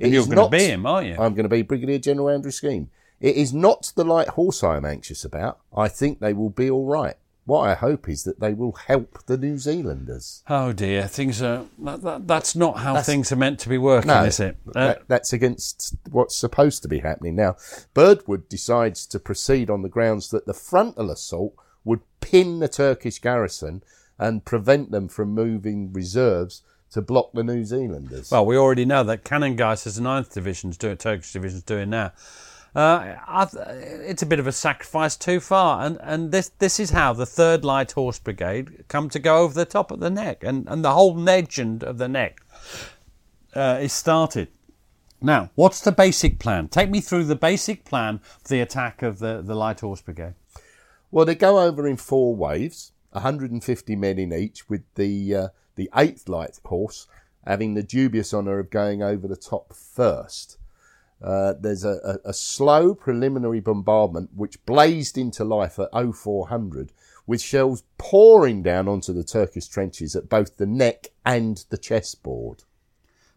And you're going to be him, aren't you? I'm going to be Brigadier General Andrew Skeen. It is not the light horse I am anxious about. I think they will be all right. What I hope is that they will help the New Zealanders. Oh dear, things are. That, that, that's not how That's- things are meant to be working, No, is it? Uh, that, that's against what's supposed to be happening. Now, Birdwood decides to proceed on the grounds that the frontal assault would pin the Turkish garrison and prevent them from moving reserves to block the New Zealanders. Well, we already know that Kannengiesser, as the 9th Division's doing, Turkish Division's doing now. Uh, it's a bit of a sacrifice too far, and, and this this is how the Third Light Horse Brigade come to go over the top of the neck, and, and the whole legend of the neck uh, is started. Now, what's the basic plan? Take me through the basic plan for the attack of the, the Light Horse Brigade. Well, they go over in four waves, 150 men in each, with the uh, the eighth light horse having the dubious honour of going over the top first. Uh, there's a, a, a, slow preliminary bombardment which blazed into life at 0400 with shells pouring down onto the Turkish trenches at both the neck and the chessboard.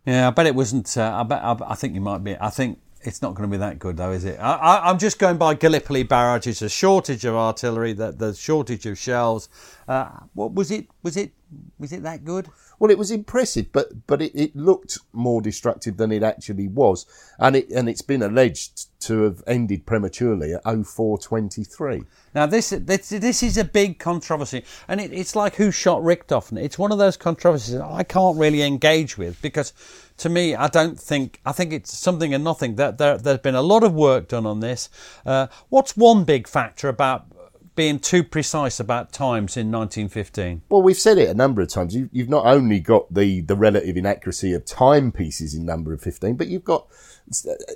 Yeah, I bet it wasn't. Uh, I bet. I, I, think you might be. I think it's not going to be that good, though, is it? I, am just going by Gallipoli barrages. A shortage of artillery, the, the shortage of shells. Uh, what was it? Was it? Was it that good? Well, it was impressive, but but it, it looked more destructive than it actually was, and it and it's been alleged to have ended prematurely at 0423. Now this this this is a big controversy, and it, it's like who shot Richthofen. It's one of those controversies I can't really engage with because, to me, I don't think I think it's something and nothing. That there, there's been a lot of work done on this. Uh, what's one big factor about being too precise about times in 1915? Well, we've said it a number of times. You, have not only got the, the relative inaccuracy of timepieces in number of 15, but you've got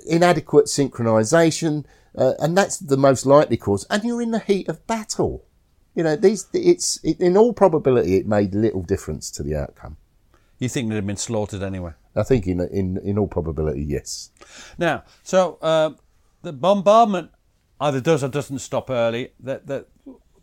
inadequate synchronization, uh, and that's the most likely cause. And you're in the heat of battle. You know, these it's it, in all probability it made little difference to the outcome. You think they'd have been slaughtered anyway? I think in in in all probability, yes. Now, so uh, the bombardment either does or doesn't stop early. That that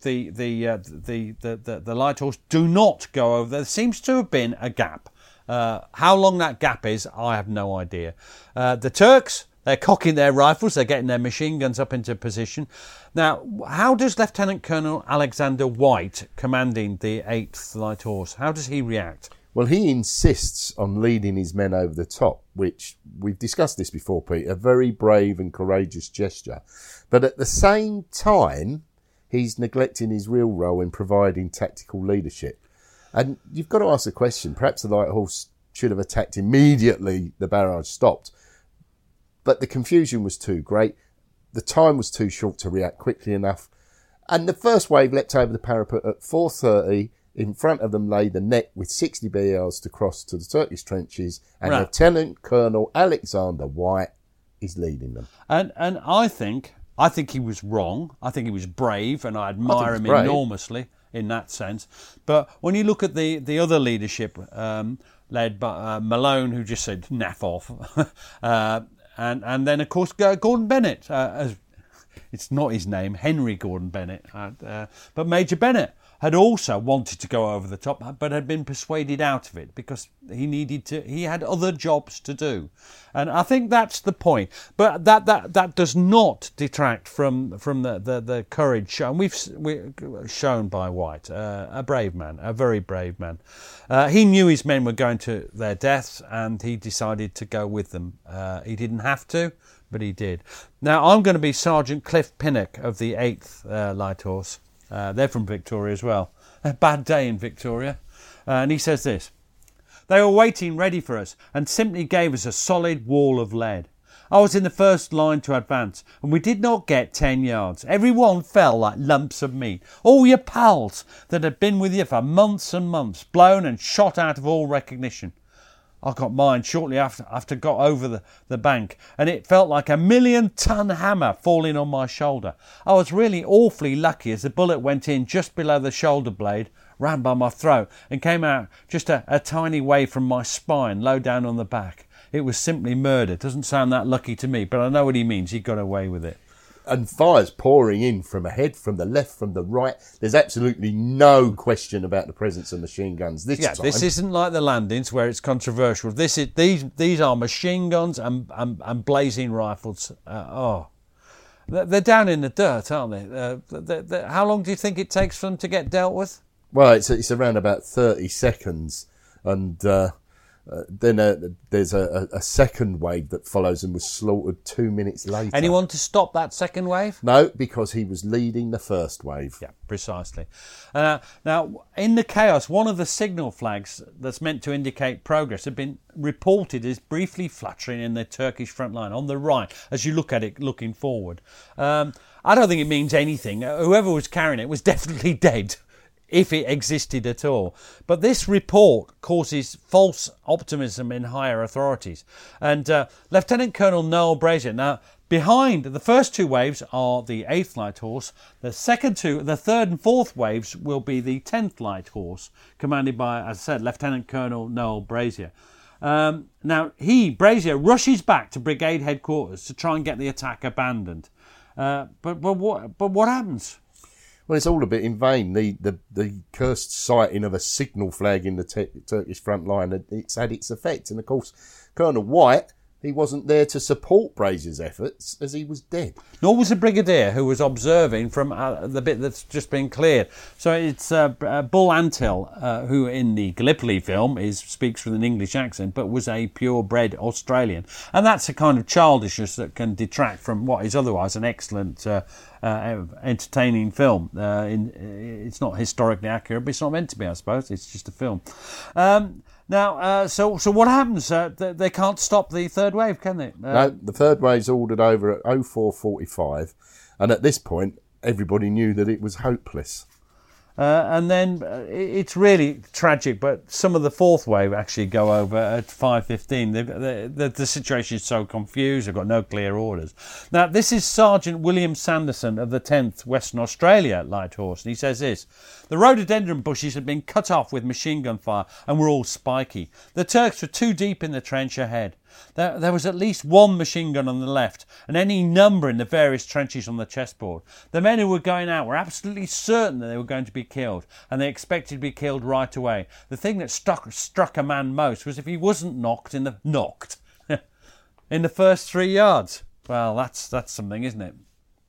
the the, uh, the the the the light horse do not go over. There seems to have been a gap. Uh, how long that gap is, I have no idea. Uh, the Turks, they're cocking their rifles, they're getting their machine guns up into position. Now, how does Lieutenant Colonel Alexander White, commanding the 8th Light Horse, how does he react? Well, he insists on leading his men over the top, which we've discussed this before, Pete, a very brave and courageous gesture. But at the same time, he's neglecting his real role in providing tactical leadership. And you've got to ask the question perhaps the light horse should have attacked immediately the barrage stopped. But the confusion was too great. The time was too short to react quickly enough. And the first wave leapt over the parapet at 4.30. In front of them lay the neck with 60 BRs to cross to the Turkish trenches. And right. Lieutenant Colonel Alexander White is leading them. And, and I think I think he was wrong. I think he was brave, and I admire I him brave. enormously in that sense. But when you look at the, the other leadership um, led by uh, Malone, who just said "naff off," <laughs> uh, and and then of course Gordon Bennett, uh, as it's not his name, Henry Gordon Bennett, uh, uh, but Major Bennett, had also wanted to go over the top, but had been persuaded out of it because he needed to. He had other jobs to do, and I think that's the point. But that that that does not detract from from the the, the courage shown. We've we, shown by White, uh, a brave man, a very brave man. Uh, he knew his men were going to their deaths, and he decided to go with them. Uh, he didn't have to but he did. Now, I'm going to be Sergeant Cliff Pinnock of the 8th uh, Light Horse. Uh, they're from Victoria as well. A bad day in Victoria. Uh, and he says this They were waiting ready for us and simply gave us a solid wall of lead. I was in the first line to advance, and we did not get ten yards. Every one fell like lumps of meat. All your pals that had been with you for months and months, blown and shot out of all recognition. I got mine shortly after after got over the, the bank, and it felt like a million ton hammer falling on my shoulder. I was really awfully lucky as the bullet went in just below the shoulder blade, ran by my throat, and came out just a, a tiny way from my spine, low down on the back. It was simply murder. Doesn't sound that lucky to me, but I know what he means. He got away with it and fires pouring in from ahead, from the left, from the right. There's absolutely no question about the presence of machine guns this yeah, time. this isn't like the landings where it's controversial. This is these these are machine guns and and, and blazing rifles. Uh, oh. They're down in the dirt, aren't they? Uh, they're, they're, how long do you think it takes for them to get dealt with? Well, it's it's around about thirty seconds, and uh, Uh, then uh, there's a, a, a second wave that follows and was slaughtered two minutes later. Anyone to stop that second wave? No, because he was leading the first wave. Yeah, precisely. Uh, now, in the chaos, one of the signal flags that's meant to indicate progress had been reported as briefly fluttering in the Turkish front line on the right as you look at it looking forward. Um, I don't think it means anything. Uh, Whoever was carrying it was <laughs> definitely dead if it existed at all. But this report causes false optimism in higher authorities. And uh, Lieutenant Colonel Noel Brazier, now behind the first two waves are the 8th Light Horse, the second two, the third and fourth waves will be the 10th Light Horse, commanded by, as I said, Lieutenant Colonel Noel Brazier. Um, now, he, Brazier, rushes back to brigade headquarters to try and get the attack abandoned. Uh, but, but, what, but what happens? Well, it's all a bit in vain. The, the, the cursed sighting of a signal flag in the te- Turkish front line, it's had its effect. And of course, Colonel White, he wasn't there to support Brazier's efforts as he was dead. Nor was the brigadier who was observing from uh, the bit that's just been cleared. So it's uh, uh, Bull Antill, uh, who in the Gallipoli film is speaks with an English accent, but was a purebred Australian, and that's a kind of childishness that can detract from what is otherwise an excellent. Uh, uh, entertaining film. Uh, in, it's not historically accurate, but it's not meant to be, I suppose. It's just a film. Um, now, uh, so so what happens? Uh, they, can't stop the third wave, can they? Uh, no, the third wave's ordered over at 0445, and at this point, everybody knew that it was hopeless. Uh, and then uh, it's really tragic, but some of the fourth wave actually go over at 5.15. The, the, the, situation is so confused, they've got no clear orders. Now, this is Sergeant William Sanderson of the 10th Western Australia Light Horse, and he says this The rhododendron bushes had been cut off with machine gun fire and were all spiky. The Turks were too deep in the trench ahead. There, there, was at least one machine gun on the left, and any number in the various trenches on the chessboard. The men who were going out were absolutely certain that they were going to be killed, and they expected to be killed right away. The thing that struck, struck a man most was if he wasn't knocked in the knocked <laughs> in the first three yards. Well, that's that's something, isn't it?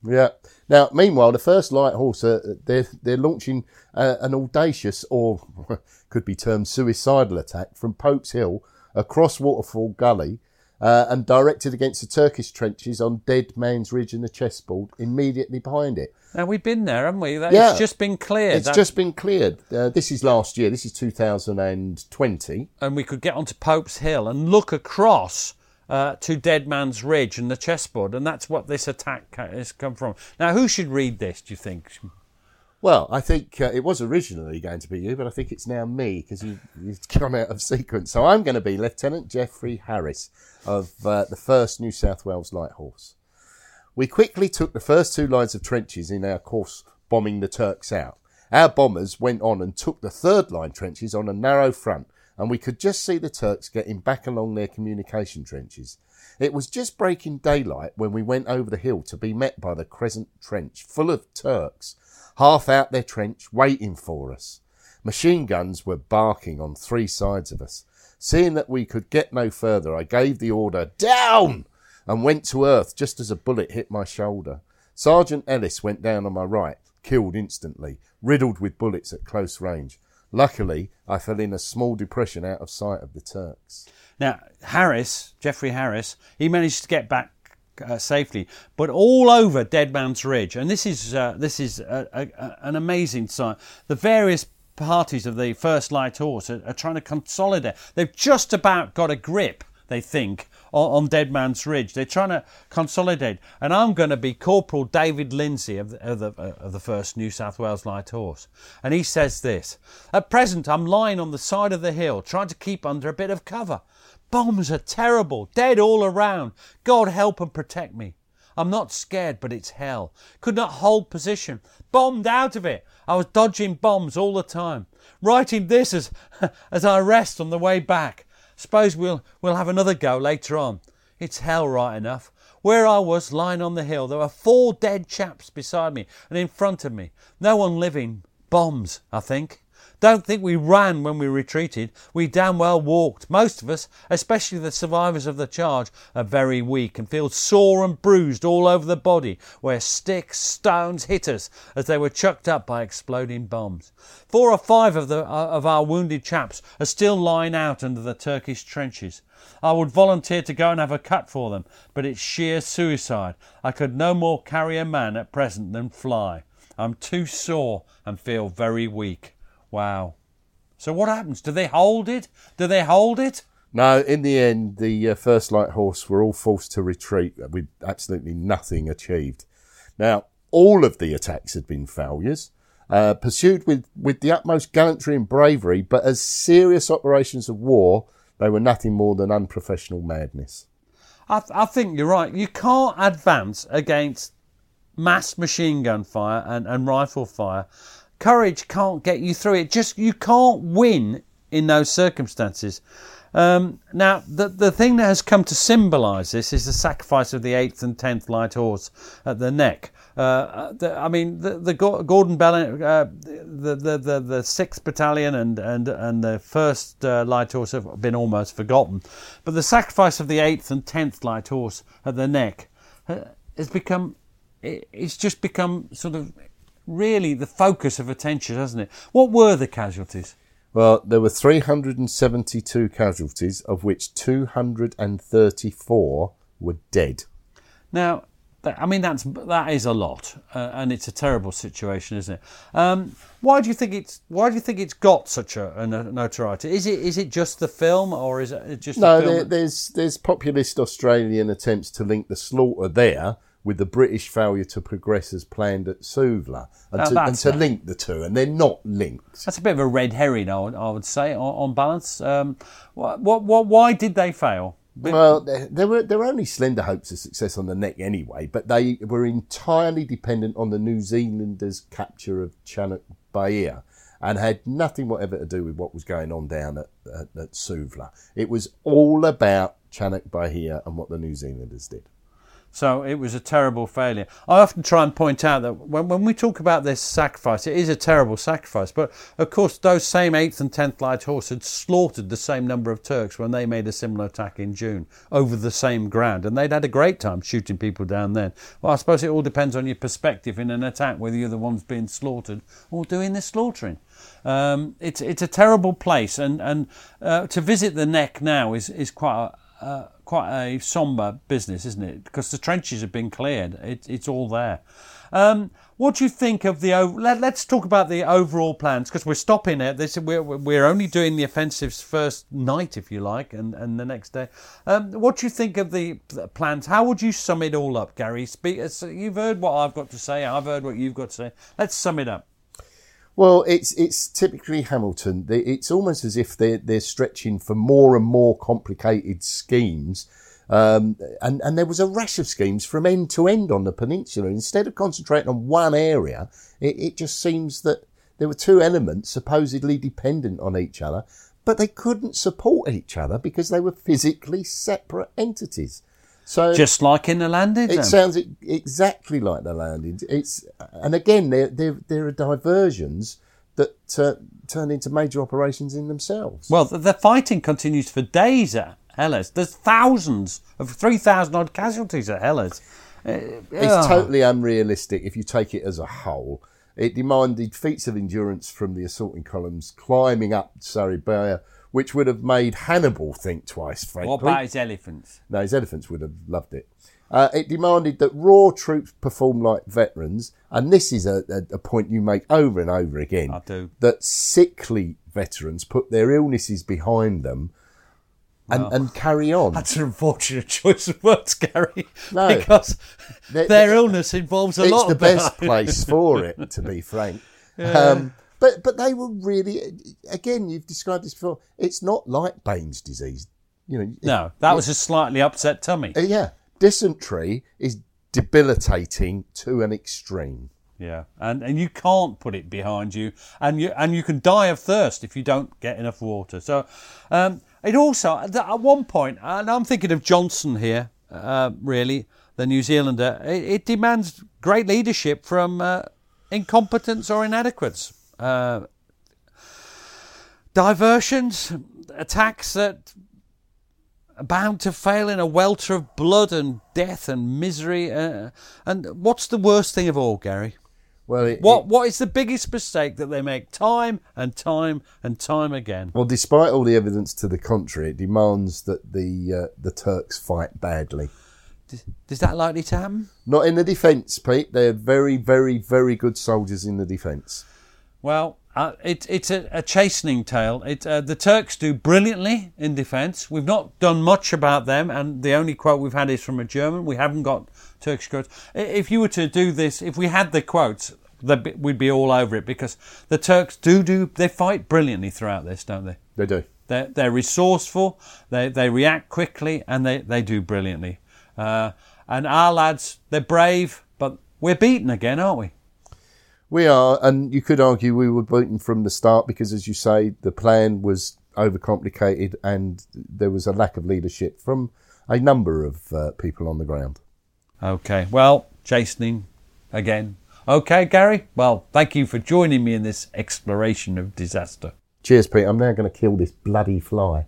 Yeah. Now, meanwhile, the first light horse, uh, they're they're launching uh, an audacious, or <laughs> could be termed suicidal attack from Pope's Hill across Waterfall Gully uh, and directed against the Turkish trenches on Dead Man's Ridge and the chessboard immediately behind it. Now we've been there, haven't we? That, yeah. It's just been cleared. It's just been cleared. Uh, this is last year. This is 2020. And we could get onto Pope's Hill and look across uh, to Dead Man's Ridge and the chessboard, and that's what this attack has come from. Now, who should read this? Do you think? Well, I think uh, it was originally going to be you, but I think it's now me because you, have <laughs> come out of sequence. So I'm going to be Lieutenant Geoffrey Harris of uh, the 1st New South Wales Light Horse. We quickly took the first two lines of trenches in our course bombing the Turks out. Our bombers went on and took the third line trenches on a narrow front, and we could just see the Turks getting back along their communication trenches. It was just breaking daylight when we went over the hill to be met by the Crescent Trench, full of Turks half out their trench, waiting for us. Machine guns were barking on three sides of us. Seeing that we could get no further, I gave the order, down, and went to earth just as a bullet hit my shoulder. Sergeant Ellis went down on my right, killed instantly, riddled with bullets at close range. Luckily, I fell in a small depression out of sight of the Turks. Now, Harris, Geoffrey Harris, he managed to get back uh, safely, but all over Dead Man's Ridge. And this is uh, this is a, a, an amazing sight. The various parties of the First Light Horse are, are, trying to consolidate. They've just about got a grip, they think, on, on, Dead Man's Ridge. They're trying to consolidate. And I'm going to be Corporal David Lindsay of the, of the, uh, of the First New South Wales Light Horse. And he says this At present, I'm lying on the side of the hill, trying to keep under a bit of cover. Bombs are terrible, dead all around. God help and protect me. I'm not scared, but it's hell. Could not hold position. Bombed out of it. I was dodging bombs all the time. Writing this as, <laughs> as I rest on the way back. Suppose we'll, we'll have another go later on. It's hell right enough. Where I was, lying on the hill, there were four dead chaps beside me and in front of me. No one living. Bombs, I think. Don't think we ran when we retreated. We damn well walked. Most of us, especially the survivors of the charge, are very weak and feel sore and bruised all over the body where sticks, stones hit us as they were chucked up by exploding bombs. Four or five of, the, uh, of our wounded chaps are still lying out under the Turkish trenches. I would volunteer to go and have a cut for them, but it's sheer suicide. I could no more carry a man at present than fly. I'm too sore and feel very weak. Wow. So what happens? Do they hold it? Do they hold it? No, in the end, the uh, First Light Horse were all forced to retreat with absolutely nothing achieved. Now, all of the attacks had been failures, uh, pursued with, with the utmost gallantry and bravery, but as serious operations of war, they were nothing more than unprofessional madness. I, th- I think you're right. You can't advance against mass machine gun fire and, and rifle fire. Courage can't get you through it. Just you can't win in those circumstances. Um, now, the the thing that has come to symbolise this is the sacrifice of the eighth and tenth light horse at the neck. Uh, the, I mean, the, the Gordon Bell, uh, the, the, the the sixth battalion and and and the first uh, light horse have been almost forgotten, but the sacrifice of the eighth and tenth light horse at the neck uh, has become. It's just become sort of really the focus of attention, hasn't it? What were the casualties? Well, there were 372 casualties, of which 234 were dead. Now, I mean that's that is a lot, uh, and it's a terrible situation, isn't it? Um, why do you think it's Why do you think it's got such a, a notoriety? Is it is it just the film, or is it just no? The there, there's there's populist Australian attempts to link the slaughter there with the British failure to progress as planned at Suvla, and, to, and to link the two, and they're not linked. That's a bit of a red herring, I would, I would say, on, on balance. Um, what, what, what, why did they fail? Well, there there were there were only slender hopes of success on the neck anyway, but they were entirely dependent on the New Zealanders' capture of Chunuk Bair and had nothing whatever to do with what was going on down at, at, at Suvla. It was all about Chunuk Bair and what the New Zealanders did. So it was a terrible failure. I often try and point out that when, when we talk about this sacrifice, it is a terrible sacrifice. But of course, those same 8th and 10th Light Horse had slaughtered the same number of Turks when they made a similar attack in June over the same ground. And they'd had a great time shooting people down then. Well, I suppose it all depends on your perspective in an attack, whether you're the ones being slaughtered or doing the slaughtering. Um, it's, it's a terrible place. And, and uh, to visit the neck now is, is quite a, uh, quite a somber business, isn't it? Because the trenches have been cleared. It, it's all there. Um, what do you think of the? Let, let's talk about the overall plans because we're stopping it. This we're we're only doing the offensives first night, if you like, and, and the next day. Um, what do you think of the the plans? How would you sum it all up, Gary? Speak. uh, You've heard what I've got to say. I've heard what you've got to say. Let's sum it up. Well, it's it's typically Hamilton. It's almost as if they're they're stretching for more and more complicated schemes. Um, and, and there was a rash of schemes from end to end on the peninsula. Instead of concentrating on one area, it, it just seems that there were two elements supposedly dependent on each other, but they couldn't support each other because they were physically separate entities. So Just like in the landing it zone. sounds exactly like the landings. It's and again there there there are diversions that uh, turn into major operations in themselves. Well, the, the fighting continues for days at Helles. There's thousands of 3,000 odd casualties at Helles. Uh, it's totally unrealistic if you take it as a whole. It demanded feats of endurance from the assaulting columns climbing up Sari Bair, which would have made Hannibal think twice. Frankly, What about his elephants? No, his elephants would have loved it. Uh, it demanded that raw troops perform like veterans, and this is a, a, a point you make over and over again. I do. That sickly veterans put their illnesses behind them and, and carry on. That's an unfortunate <laughs> choice of words, Gary. No. Because their illness involves a it's lot It's the of best place for it, to be frank. <laughs> Um, but but they were really again. You've described this before. It's not like Baines' disease. You know. No, that was a slightly upset tummy. Uh, yeah, dysentery is debilitating to an extreme. Yeah, and and you can't put it behind you, and you and you can die of thirst if you don't get enough water. So, um, it also at one point, and I'm thinking of Johnston here, uh, really, the New Zealander. It, it demands great leadership from uh, incompetence or inadequates. Uh, diversions, attacks that are bound to fail in a welter of blood and death and misery. Uh, and what's the worst thing of all, Gary? Well, it, What it- what is the biggest mistake that they make time and time and time again? well, despite all the evidence to the contrary, it demands that the uh, the Turks fight badly. Is that likely to happen? Not in the defence, Pete. They're very, very, very good soldiers in the defence. Well, uh, it, it's a, a chastening tale. It, uh, the Turks do brilliantly in defence. We've not done much about them, and the only quote we've had is from a German. We haven't got Turkish quotes. If you were to do this, if we had the quotes, we'd be all over it because the Turks do do they fight brilliantly throughout this, don't they? They do. They're, they're resourceful, they, they react quickly, and they, they do brilliantly. Uh, and our lads, they're brave, but we're beaten again, aren't we? We are, and you could argue we were beaten from the start because, as you say, the plan was overcomplicated and there was a lack of leadership from a number of uh, people on the ground. Okay, well, chastening again. Okay, Gary, well, thank you for joining me in this exploration of disaster. Cheers, Pete. I'm now going to kill this bloody fly.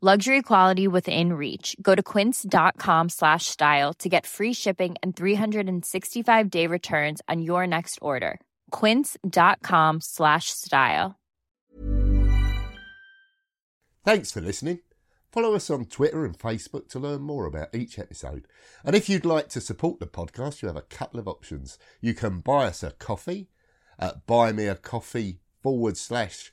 Luxury quality within reach. Go to quince.com slash style to get free shipping and 365 day returns on your next order. Quince.com slash style. Thanks for listening. Follow us on Twitter and Facebook to learn more about each episode. And if you'd like to support the podcast, you have a couple of options. You can buy us a coffee at buymeacoffee forward slash